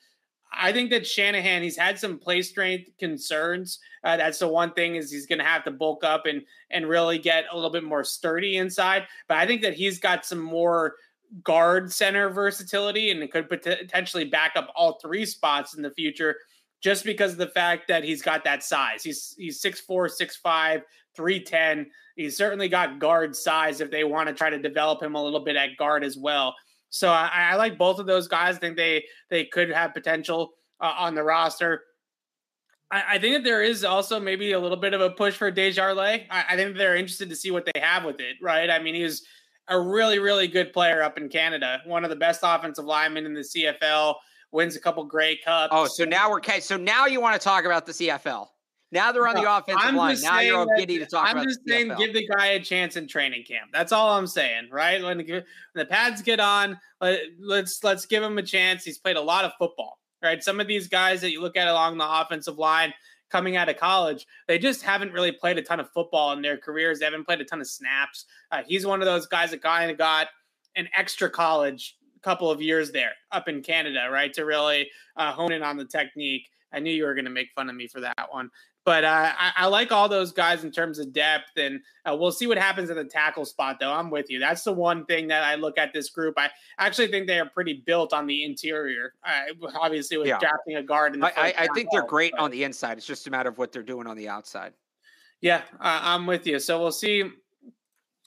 I think that Shanahan, he's had some play strength concerns. Uh, that's the one thing is he's going to have to bulk up and and really get a little bit more sturdy inside. But I think that he's got some more guard center versatility and could potentially back up all three spots in the future just because of the fact that he's got that size. He's he's 6'4, 6'5, 310. He's certainly got guard size if they want to try to develop him a little bit at guard as well. So I, I like both of those guys. I think they they could have potential uh, on the roster. I, I, think that there is also maybe a little bit of a push for Desjardins. I, I think they're interested to see what they have with it, right? I mean, he's a really, really good player up in Canada, one of the best offensive linemen in the CFL, wins a couple Grey Cups. Oh, so now we're okay. So now you want to talk about the CFL? Now they're on the offensive I'm line. Now you're all giddy to talk I'm about. I'm just saying, give the guy a chance in training camp. That's all I'm saying, right? When the, when the pads get on, let, let's let's give him a chance. He's played a lot of football, right? Some of these guys that you look at along the offensive line coming out of college, they just haven't really played a ton of football in their careers. They haven't played a ton of snaps. Uh, he's one of those guys that kind of got an extra college couple of years there up in Canada, right, to really uh, hone in on the technique. I knew you were going to make fun of me for that one. But uh, I, I, like all those guys in terms of depth, and uh, we'll see what happens at the tackle spot. Though I'm with you. That's the one thing that I look at this group. I actually think they are pretty built on the interior. Uh, obviously, with yeah. drafting a guard. In I, I, I think they're great but. on the inside. It's just a matter of what they're doing on the outside. Yeah, I'm with you. So we'll see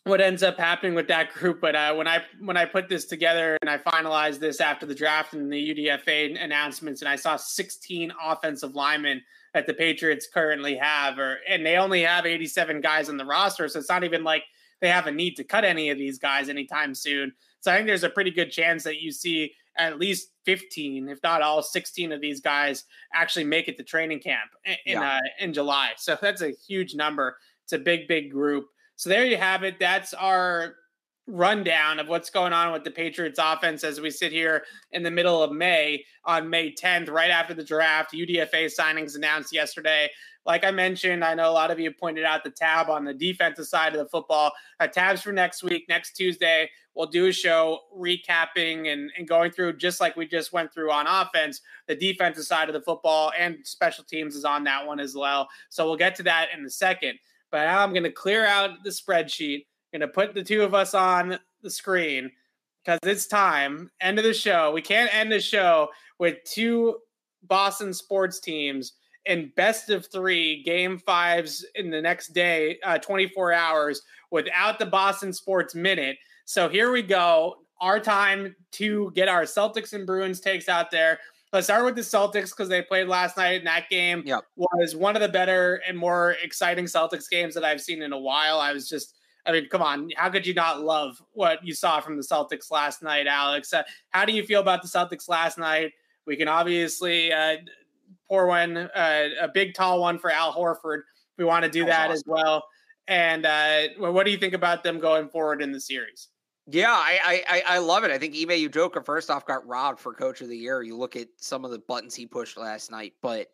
what ends up happening with that group. But uh, when I when I put this together and I finalized this after the draft and the UDFA announcements, and I saw 16 offensive linemen that the Patriots currently have, or and they only have 87 guys on the roster, so it's not even like they have a need to cut any of these guys anytime soon. So I think there's a pretty good chance that you see at least 15, if not all 16 of these guys actually make it to training camp in yeah. uh, in July. So that's a huge number. It's a big, big group. So there you have it. That's our rundown of what's going on with the Patriots offense as we sit here in the middle of May on May 10th, right after the draft. UDFA signings announced yesterday. Like I mentioned, I know a lot of you pointed out the tab on the defensive side of the football. Uh, tabs for next week, next Tuesday, we'll do a show recapping and, and going through just like we just went through on offense. The defensive side of the football and special teams is on that one as well. So we'll get to that in a second. But now I'm going to clear out the spreadsheet Gonna put the two of us on the screen because it's time. End of the show. We can't end the show with two Boston sports teams in best of three game fives in the next day, uh, 24 hours without the Boston Sports Minute. So here we go. Our time to get our Celtics and Bruins takes out there. Let's start with the Celtics because they played last night, and that game yep. was one of the better and more exciting Celtics games that I've seen in a while. I was just I mean, come on, how could you not love what you saw from the Celtics last night, Alex? Uh, how do you feel about the Celtics last night? We can obviously uh, pour one, uh, a big tall one for Al Horford. We want to do that, that awesome. as well. And uh, what do you think about them going forward in the series? Yeah, I, I I love it. I think Ime Udoka first off got robbed for Coach of the Year. You look at some of the buttons he pushed last night, but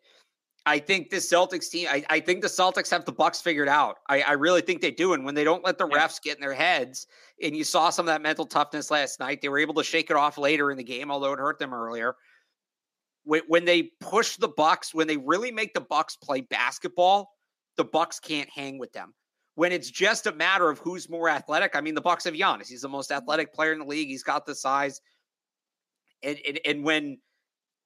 I think the Celtics team, I, I, think the Celtics have the Bucks figured out. I, I, really think they do. And when they don't let the refs get in their heads, and you saw some of that mental toughness last night, they were able to shake it off later in the game, although it hurt them earlier. When, when they push the Bucks, when they really make the Bucks play basketball, the Bucks can't hang with them. When it's just a matter of who's more athletic, I mean, the Bucks have Giannis. He's the most athletic player in the league. He's got the size. And, and, and when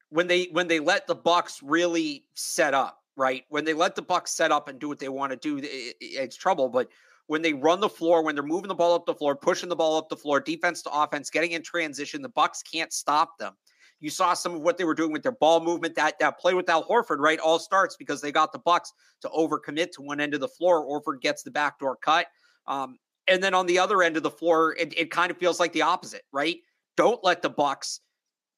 when they when they let the Bucks really set up, right? When they let the Bucks set up and do what they want to do, it, it's trouble. But when they run the floor, when they're moving the ball up the floor, pushing the ball up the floor, defense to offense, getting in transition, the Bucks can't stop them. You saw some of what they were doing with their ball movement. That that play with Al Horford, right? All starts because they got the Bucks to overcommit to one end of the floor. Horford gets the backdoor cut. Um, and then on the other end of the floor, it, it kind of feels like the opposite, right? Don't let the Bucks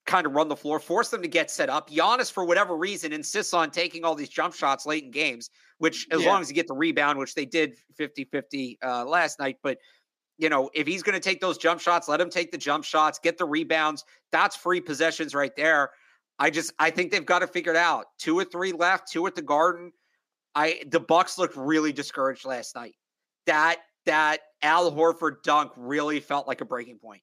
kind of run the floor, force them to get set up. Giannis, for whatever reason, insists on taking all these jump shots late in games, which as yeah. long as you get the rebound, which they did 50 50 uh, last night. But, you know, if he's going to take those jump shots, let him take the jump shots, get the rebounds. That's free possessions right there. I just, I think they've got to figure it out. Two or three left, two at the Garden. I, the Bucks looked really discouraged last night. That, that Al Horford dunk really felt like a breaking point.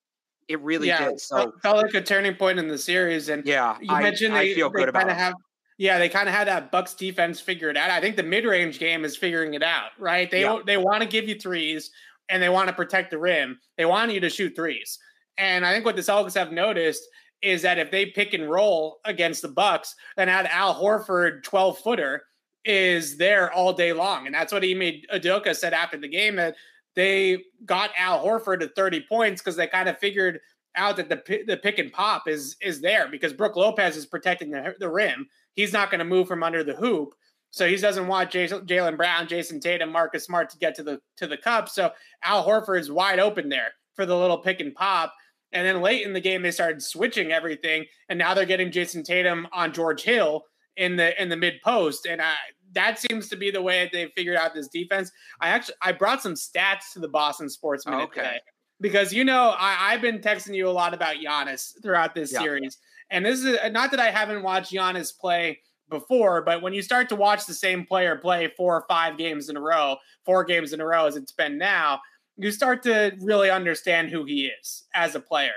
It really yeah, did. So felt like a turning point in the series. And yeah, you mentioned I, they, I feel good about have, yeah, they kind of had that Bucks defense figured out. I think the mid range game is figuring it out, right? They yeah. they want to give you threes and they want to protect the rim. They want you to shoot threes. And I think what the Celtics have noticed is that if they pick and roll against the Bucks, then add Al Horford 12 footer is there all day long. And that's what Ime Udoka said after the game that they got Al Horford to 30 points because they kind of figured out that the the pick and pop is is there because Brook Lopez is protecting the, the rim. He's not going to move from under the hoop. So he doesn't want Jaylen Brown, Jayson Tatum, Marcus Smart to get to the to the cup. So Al Horford is wide open there for the little pick and pop. And then late in the game, they started switching everything, and now they're getting Jayson Tatum on George Hill in the in the mid post. And I, that seems to be the way they figured out this defense. I actually I brought some stats to the Boston Sports Minute okay. today because you know I, have been texting you a lot about Giannis throughout this yeah. series, and this is not that I haven't watched Giannis play before, but when you start to watch the same player play four or five games in a row, four games in a row as it's been now, you start to really understand who he is as a player.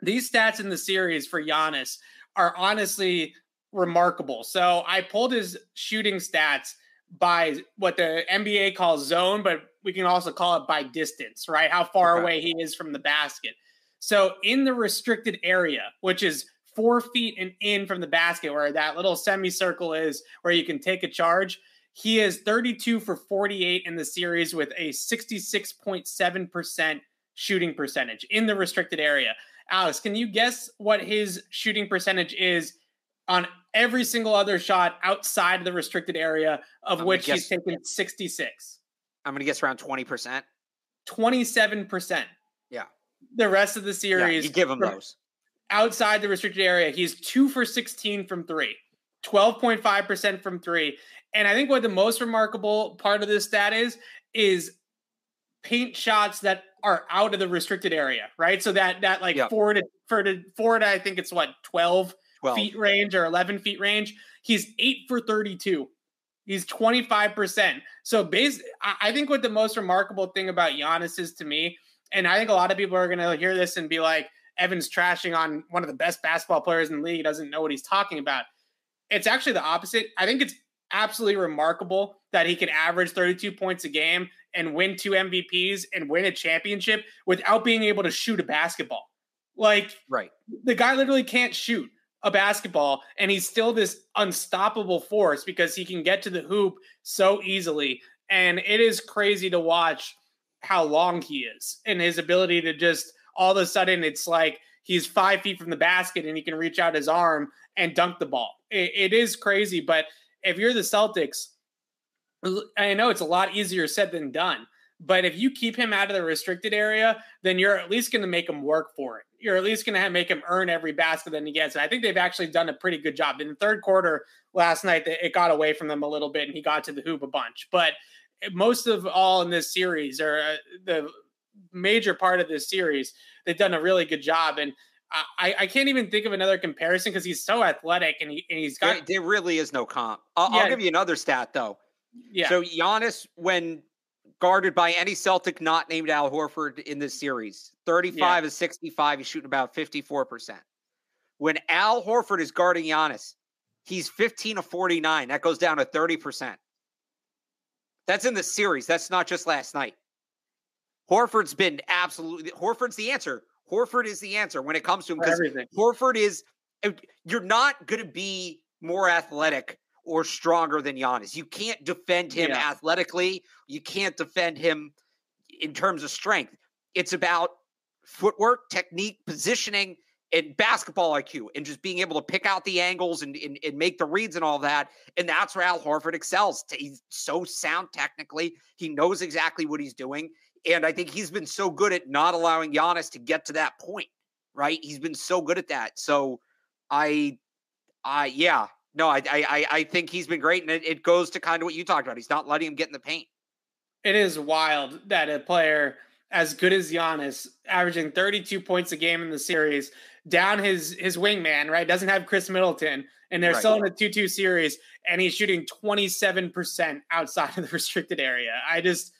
These stats in the series for Giannis are honestly remarkable. So I pulled his shooting stats by what the NBA calls zone, but we can also call it by distance, right? How far okay. away he is from the basket. So in the restricted area, which is four feet and in from the basket, where that little semicircle is, where you can take a charge, he is 32 for 48 in the series with a 66.7% shooting percentage in the restricted area. Alex, can you guess what his shooting percentage is on every single other shot outside of the restricted area, of I'm which guess, he's taken 66. I'm going to guess around 20%. 27%. Yeah. the rest of the series. Yeah, you give him those. Outside the restricted area, he's two for 16 from three, 12.5% from three. And I think what the most remarkable part of this stat is, is paint shots that are out of the restricted area, right? So that that like yep. four to for to four to I think it's what 12, 12, feet range or 11 feet range. He's eight for 32. He's 25%. So basically, I think what the most remarkable thing about Giannis is to me, and I think a lot of people are gonna hear this and be like, Evan's trashing on one of the best basketball players in the league, doesn't know what he's talking about. It's actually the opposite. I think it's absolutely remarkable that he can average 32 points a game and win two MVPs and win a championship without being able to shoot a basketball. Like, right. The guy literally can't shoot a basketball and he's still this unstoppable force because he can get to the hoop so easily. And it is crazy to watch how long he is and his ability to just all of a sudden it's like he's five feet from the basket and he can reach out his arm and dunk the ball. it, it is crazy, but if you're the Celtics, I know it's a lot easier said than done. But if you keep him out of the restricted area, then you're at least going to make him work for it. You're at least going to make him earn every basket that he gets. And I think they've actually done a pretty good job. In the third quarter last night, it got away from them a little bit and he got to the hoop a bunch. But most of all in this series, or uh, the major part of this series, they've done a really good job. And I, I can't even think of another comparison because he's so athletic and he and he's got. There, there really is no comp. I'll, yeah. I'll, give you another stat though. Yeah. So Giannis, when guarded by any Celtic not named Al Horford in this series, thirty-five yeah. is sixty-five. He's shooting about fifty-four percent. When Al Horford is guarding Giannis, he's fifteen of forty-nine. That goes down to thirty percent. That's in the series. That's not just last night. Horford's been absolutely Horford's the answer. Horford is the answer when it comes to him because Horford is you're not going to be more athletic or stronger than Giannis. You can't defend him yeah. athletically. You can't defend him in terms of strength. It's about footwork, technique, positioning, and basketball IQ, and just being able to pick out the angles and, and, and make the reads and all that. And that's where Al Horford excels. He's so sound technically. He knows exactly what he's doing. And I think he's been so good at not allowing Giannis to get to that point, right? He's been so good at that. So I, I, yeah, no, I, I, I think he's been great. And it, it goes to kind of what you talked about. He's not letting him get in the paint. It is wild that a player as good as Giannis, averaging 32 points a game in the series, down his his wingman, right? Doesn't have Khris Middleton, and they're right. still in a 2-2 series, and he's shooting 27% outside of the restricted area. I just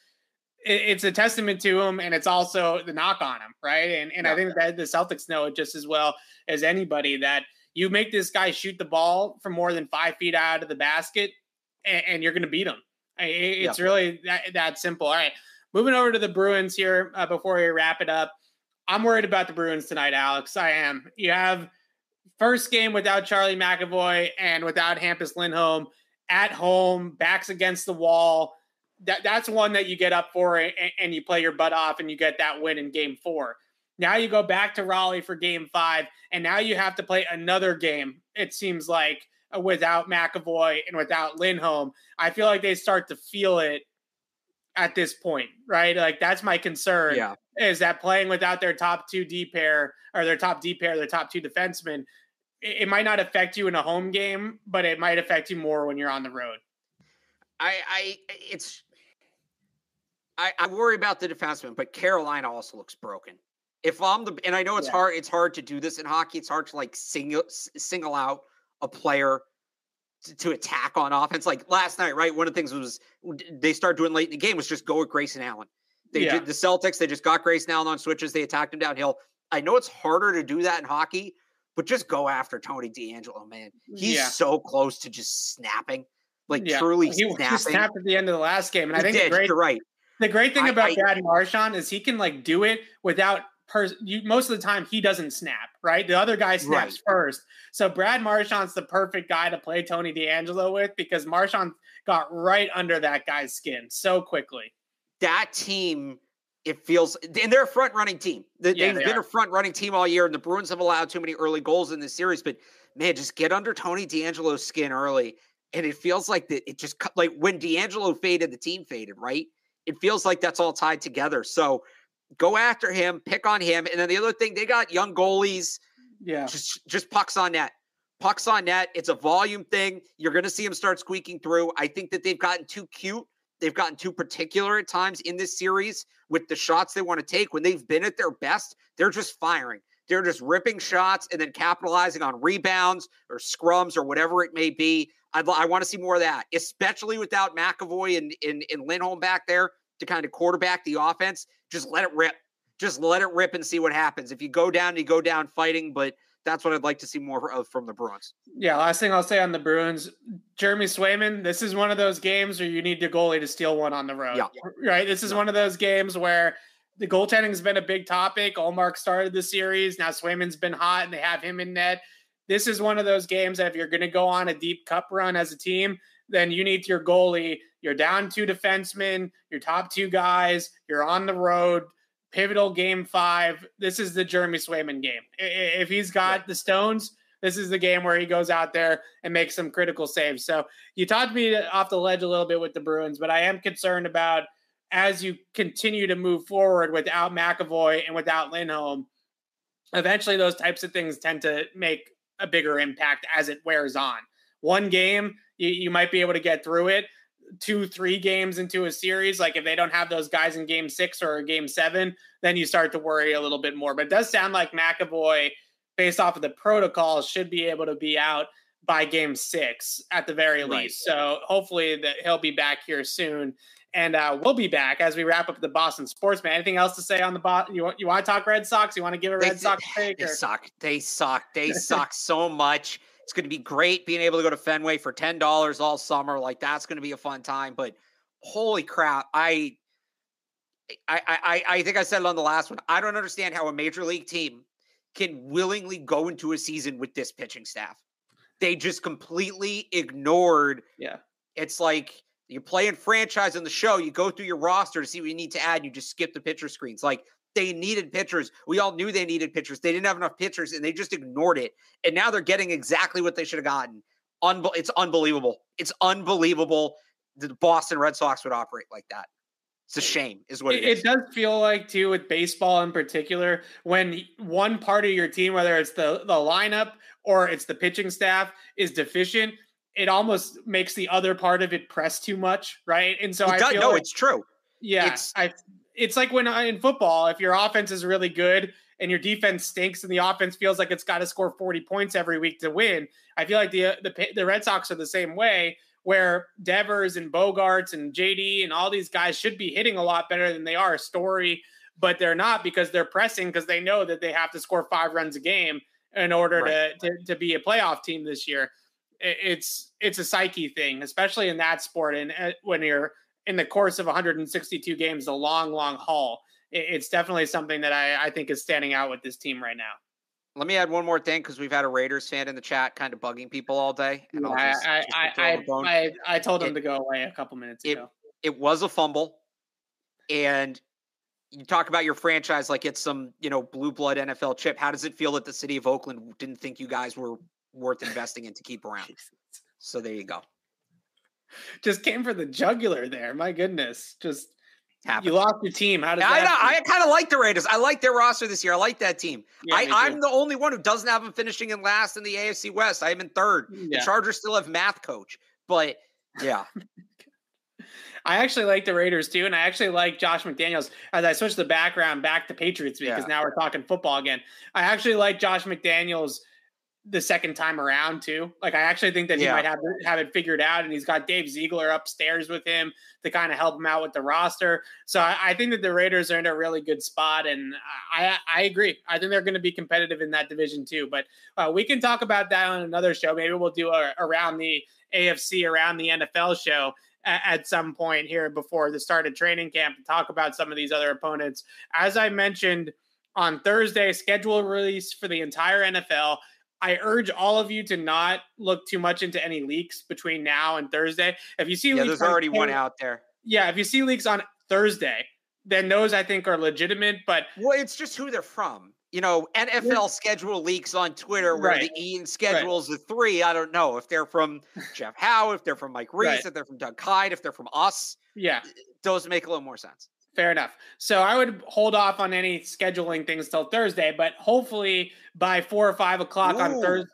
it's a testament to him and it's also the knock on him, right? And and yeah. I think that the Celtics know it just as well as anybody that you make this guy shoot the ball from more than five feet out of the basket and, and you're going to beat him. It's yeah. really that, that simple. All right. Moving over to the Bruins here uh, before we wrap it up. I'm worried about the Bruins tonight, Alex. I am. You have first game without Charlie McAvoy and without Hampus Lindholm at home, backs against the wall that that's one that you get up for and, and, you play your butt off and you get that win in game four. Now you go back to Raleigh for game five, and now you have to play another game, it seems like, uh, without McAvoy and without Lindholm. I feel like they start to feel it at this point, right? Like that's my concern. Yeah. Is that playing without their top two D pair or their top D pair, their top two defensemen, it, it might not affect you in a home game, but it might affect you more when you're on the road. I, I, it's I, I worry about the defenseman, but Carolina also looks broken. If I'm the and I know it's yeah. hard, it's hard to do this in hockey. It's hard to like single single out a player to, to, attack on offense. Like last night, right? One of the things was they started doing late in the game was just go with Grayson Allen. They yeah. did the Celtics. They just got Grayson Allen on switches. They attacked him downhill. I know it's harder to do that in hockey, but just go after Tony DeAngelo, man. He's yeah. so close to just snapping, like yeah. truly he, snapping. He snapped at the end of the last game, and he I think did, great, you're right. The great thing about I, Brad Marchand is he can like do it without pers- you, most of the time he doesn't snap, right? The other guy snaps right. first. So Brad Marchand's the perfect guy to play Tony DeAngelo with because Marchand got right under that guy's skin so quickly. That team, it feels, and they're a front running team. They, yeah, have they been are. a front running team all year, and the Bruins have allowed too many early goals in this series. But man, just get under Tony DeAngelo's skin early. And it feels like that it just like when DeAngelo faded, the team faded, right? it feels like that's all tied together. So Go after him, pick on him. And then the other thing, they got young goalies. Yeah. Just just pucks on net. Pucks on net. It's a volume thing. You're gonna see him start squeaking through. I think that they've gotten too cute. They've gotten too particular at times in this series with the shots they want to take. When they've been at their best, they're just firing. They're just ripping shots and then capitalizing on rebounds or scrums or whatever it may be. I'd, I want to see more of that, especially without McAvoy and, and, and Lindholm back there to kind of quarterback the offense. Just let it rip. Just let it rip and see what happens. If you go down, you go down fighting, but that's what I'd like to see more of from the Bruins. Yeah, last thing I'll say on the Bruins, Jeremy Swayman, this is one of those games where you need your goalie to steal one on the road. Yeah. Right? This is yeah. one of those games where the goaltending has been a big topic. Ullmark started the series. Now Swayman's been hot and they have him in net. This is one of those games that if you're going to go on a deep cup run as a team, then you need your goalie. You're down two defensemen, your top two guys, you're on the road, pivotal game five. This is the Jeremy Swayman game. If he's got yeah. the stones, this is the game where he goes out there and makes some critical saves. So you talked me off the ledge a little bit with the Bruins, but I am concerned about – as you continue to move forward without McAvoy and without Lindholm, eventually those types of things tend to make a bigger impact as it wears on. One game, you, you might be able to get through it. Two, three games into a series, like if they don't have those guys in game six or game seven, then you start to worry a little bit more. But it does sound like McAvoy, based off of the protocols, should be able to be out by game six at the very right. least. So hopefully that he'll be back here soon. And uh, we'll be back as we wrap up the Boston Sportsman. Anything else to say on the bot? You want you want to talk Red Sox? You want to give a Red they, Sox take? They or? suck. They suck. They suck so much. It's going to be great being able to go to Fenway for ten dollars all summer. Like that's going to be a fun time. But holy crap, I, I, I, I think I said it on the last one. I don't understand how a major league team can willingly go into a season with this pitching staff. They just completely ignored. Yeah, it's like you're playing franchise on the show. You go through your roster to see what you need to add. You just skip the pitcher screens. Like they needed pitchers. We all knew they needed pitchers. They didn't have enough pitchers, and they just ignored it. And now they're getting exactly what they should have gotten. Unbe- it's unbelievable. It's unbelievable that the Boston Red Sox would operate like that. It's a shame, is what it, it, it does feel like too with baseball in particular. When one part of your team, whether it's the the lineup or it's the pitching staff, is deficient, it almost makes the other part of it press too much, right? And so it I does, feel no, like, it's true. Yeah, it's, I. It's like when uh, in football, if your offense is really good and your defense stinks, and the offense feels like it's got to score forty points every week to win. I feel like the uh, the the Red Sox are the same way, where Devers and Bogaerts and JD and all these guys should be hitting a lot better than they are. Story, but they're not because they're pressing because they know that they have to score five runs a game in order right. to, to to be a playoff team this year it's it's a psyche thing, especially in that sport. And uh, when you're in the course of 162 games, a long, long haul, it's definitely something that I, I think is standing out with this team right now. Let me add one more thing because we've had a Raiders fan in the chat kind of bugging people all day. And yeah, just, I, just I, I, I, I, told him to go away a couple minutes it, ago. It was a fumble. And you talk about your franchise like it's some, you know, blue blood NFL chip. How does it feel that the city of Oakland didn't think you guys were worth investing in to keep around. So there you go. Just came for the jugular there. My goodness. Just Happened. you lost your team. How does I know, I kind of like the Raiders. I like their roster this year. I like that team. Yeah, I, am the only one who doesn't have them finishing in last in the AFC West. I am in third. Mm, yeah. The Chargers still have math coach. But yeah. I actually like the Raiders too, and I actually like Josh McDaniels. As I switch the background back to Patriots because yeah. now we're talking football again. I actually like Josh McDaniels the second time around too. Like I actually think that he yeah. might have have it figured out, and he's got Dave Ziegler upstairs with him to kind of help him out with the roster. So I, I, think that the Raiders are in a really good spot, and I I agree. I think they're going to be competitive in that division too. But uh, we can talk about that on another show. Maybe we'll do a around the AFC around the NFL show at some point here before the start of training camp to talk about some of these other opponents. As I mentioned on Thursday, schedule release for the entire NFL. I urge all of you to not look too much into any leaks between now and Thursday. If you see yeah, leaks, there's already one out there. Yeah, if you see leaks on Thursday, then those I think are legitimate. But well, it's just who they're from. You know, NFL yeah. schedule leaks on Twitter where right. the Ian schedules right. the three. I don't know if they're from Jeff Howe, if they're from Mike Reiss, right. if they're from Doug Kyed, if they're from us. Yeah, those make a little more sense. Fair enough. So I would hold off on any scheduling things till Thursday, but hopefully by four or five o'clock Ooh. on Thursday.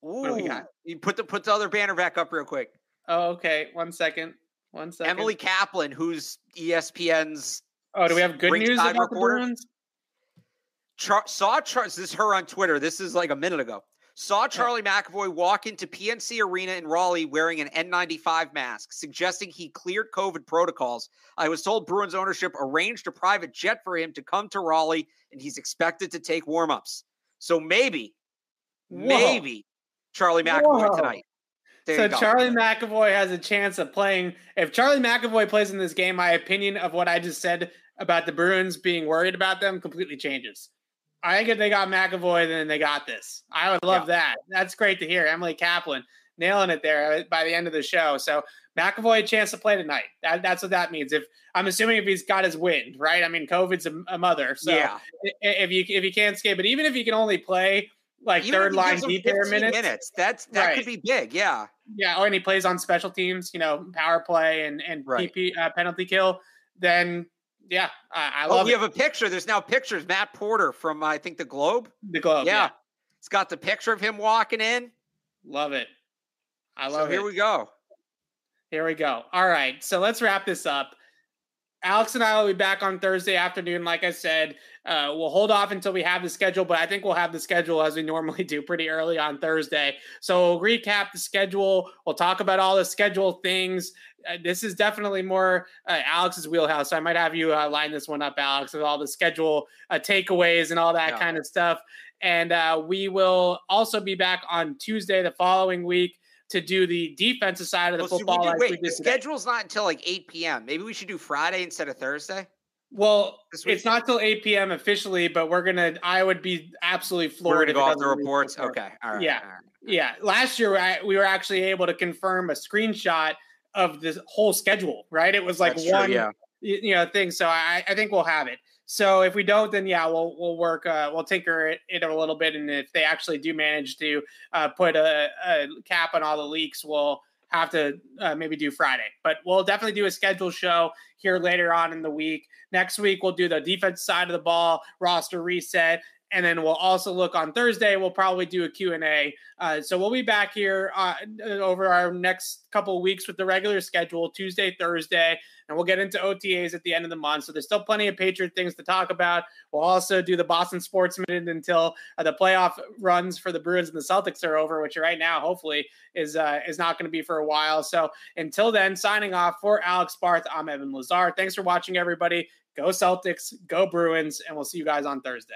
What do we got? You put the put the other banner back up real quick. Oh, okay. One second. One second. Emily Kaplan, who's ESPN's. Oh, do we have good news about reporter? the Bruins? Char- saw Char- this is her on Twitter. This is like a minute ago. Saw Charlie McAvoy walk into PNC Arena in Raleigh wearing an N95 mask, suggesting he cleared COVID protocols. I was told Bruins ownership arranged a private jet for him to come to Raleigh, and he's expected to take warmups. So maybe, Whoa. maybe Charlie McAvoy Whoa. tonight. There so Charlie McAvoy has a chance of playing. If Charlie McAvoy plays in this game, my opinion of what I just said about the Bruins being worried about them completely changes. I think if they got McAvoy, then they got this. I would love yeah. that. That's great to hear. Emily Kaplan nailing it there uh, by the end of the show. So McAvoy a chance to play tonight. That, that's what that means. If I'm assuming if he's got his wind, right? I mean, COVID's a, a mother. So yeah. if you if you can't skate, but even if he can only play like even third line deep minutes, minutes, that's that right. could be big. Yeah. Yeah. Oh, and he plays on special teams, you know, power play and and right. PP, uh, penalty kill. Then yeah, I, I oh, we it. have a picture. There's now pictures. Matt Porter from I think the Globe. The Globe. Yeah, yeah. it's got the picture of him walking in. Love it. I love so here we go. Here we go. All right, so let's wrap this up. Alex and I will be back on Thursday afternoon. Like I said, uh, we'll hold off until we have the schedule, but I think we'll have the schedule as we normally do pretty early on Thursday. So we'll recap the schedule. We'll talk about all the schedule things. Uh, this is definitely more uh, Alex's wheelhouse. So I might have you uh, line this one up, Alex, with all the schedule uh, takeaways and all that yeah. kind of stuff. And uh, we will also be back on Tuesday the following week to do the defensive side of the well, football. So wait, the schedule's not until like 8 p.m. Maybe we should do Friday instead of Thursday. Well, it's not till 8 p.m. officially, but we're gonna. I would be absolutely floored. We're gonna go off the reports. Okay, all right. Yeah, all right. yeah. Last year, I, we were actually able to confirm a screenshot of the whole schedule. Right? It was like That's one, true, yeah. you know, thing. So I, I think we'll have it. So if we don't, then yeah, we'll we'll work. Uh, we'll tinker it, it, a little bit, and if they actually do manage to uh, put a, a, cap on all the leaks, we'll have to uh, maybe do Friday. But we'll definitely do a schedule show here later on in the week. Next week we'll do the defense side of the ball, roster reset, and then we'll also look on Thursday. We'll probably do a Q&A. Uh, so we'll be back here uh, over our next couple weeks with the regular schedule, Tuesday, Thursday, and we'll get into OTAs at the end of the month. So there's still plenty of Patriot things to talk about. We'll also do the Boston Sports Minute until uh, the playoff runs for the Bruins and the Celtics are over, which right now hopefully is uh, is not going to be for a while. So until then, signing off for Alex Barth, I'm Evan Lazar. Thanks for watching, everybody. Go Celtics, go Bruins, and we'll see you guys on Thursday.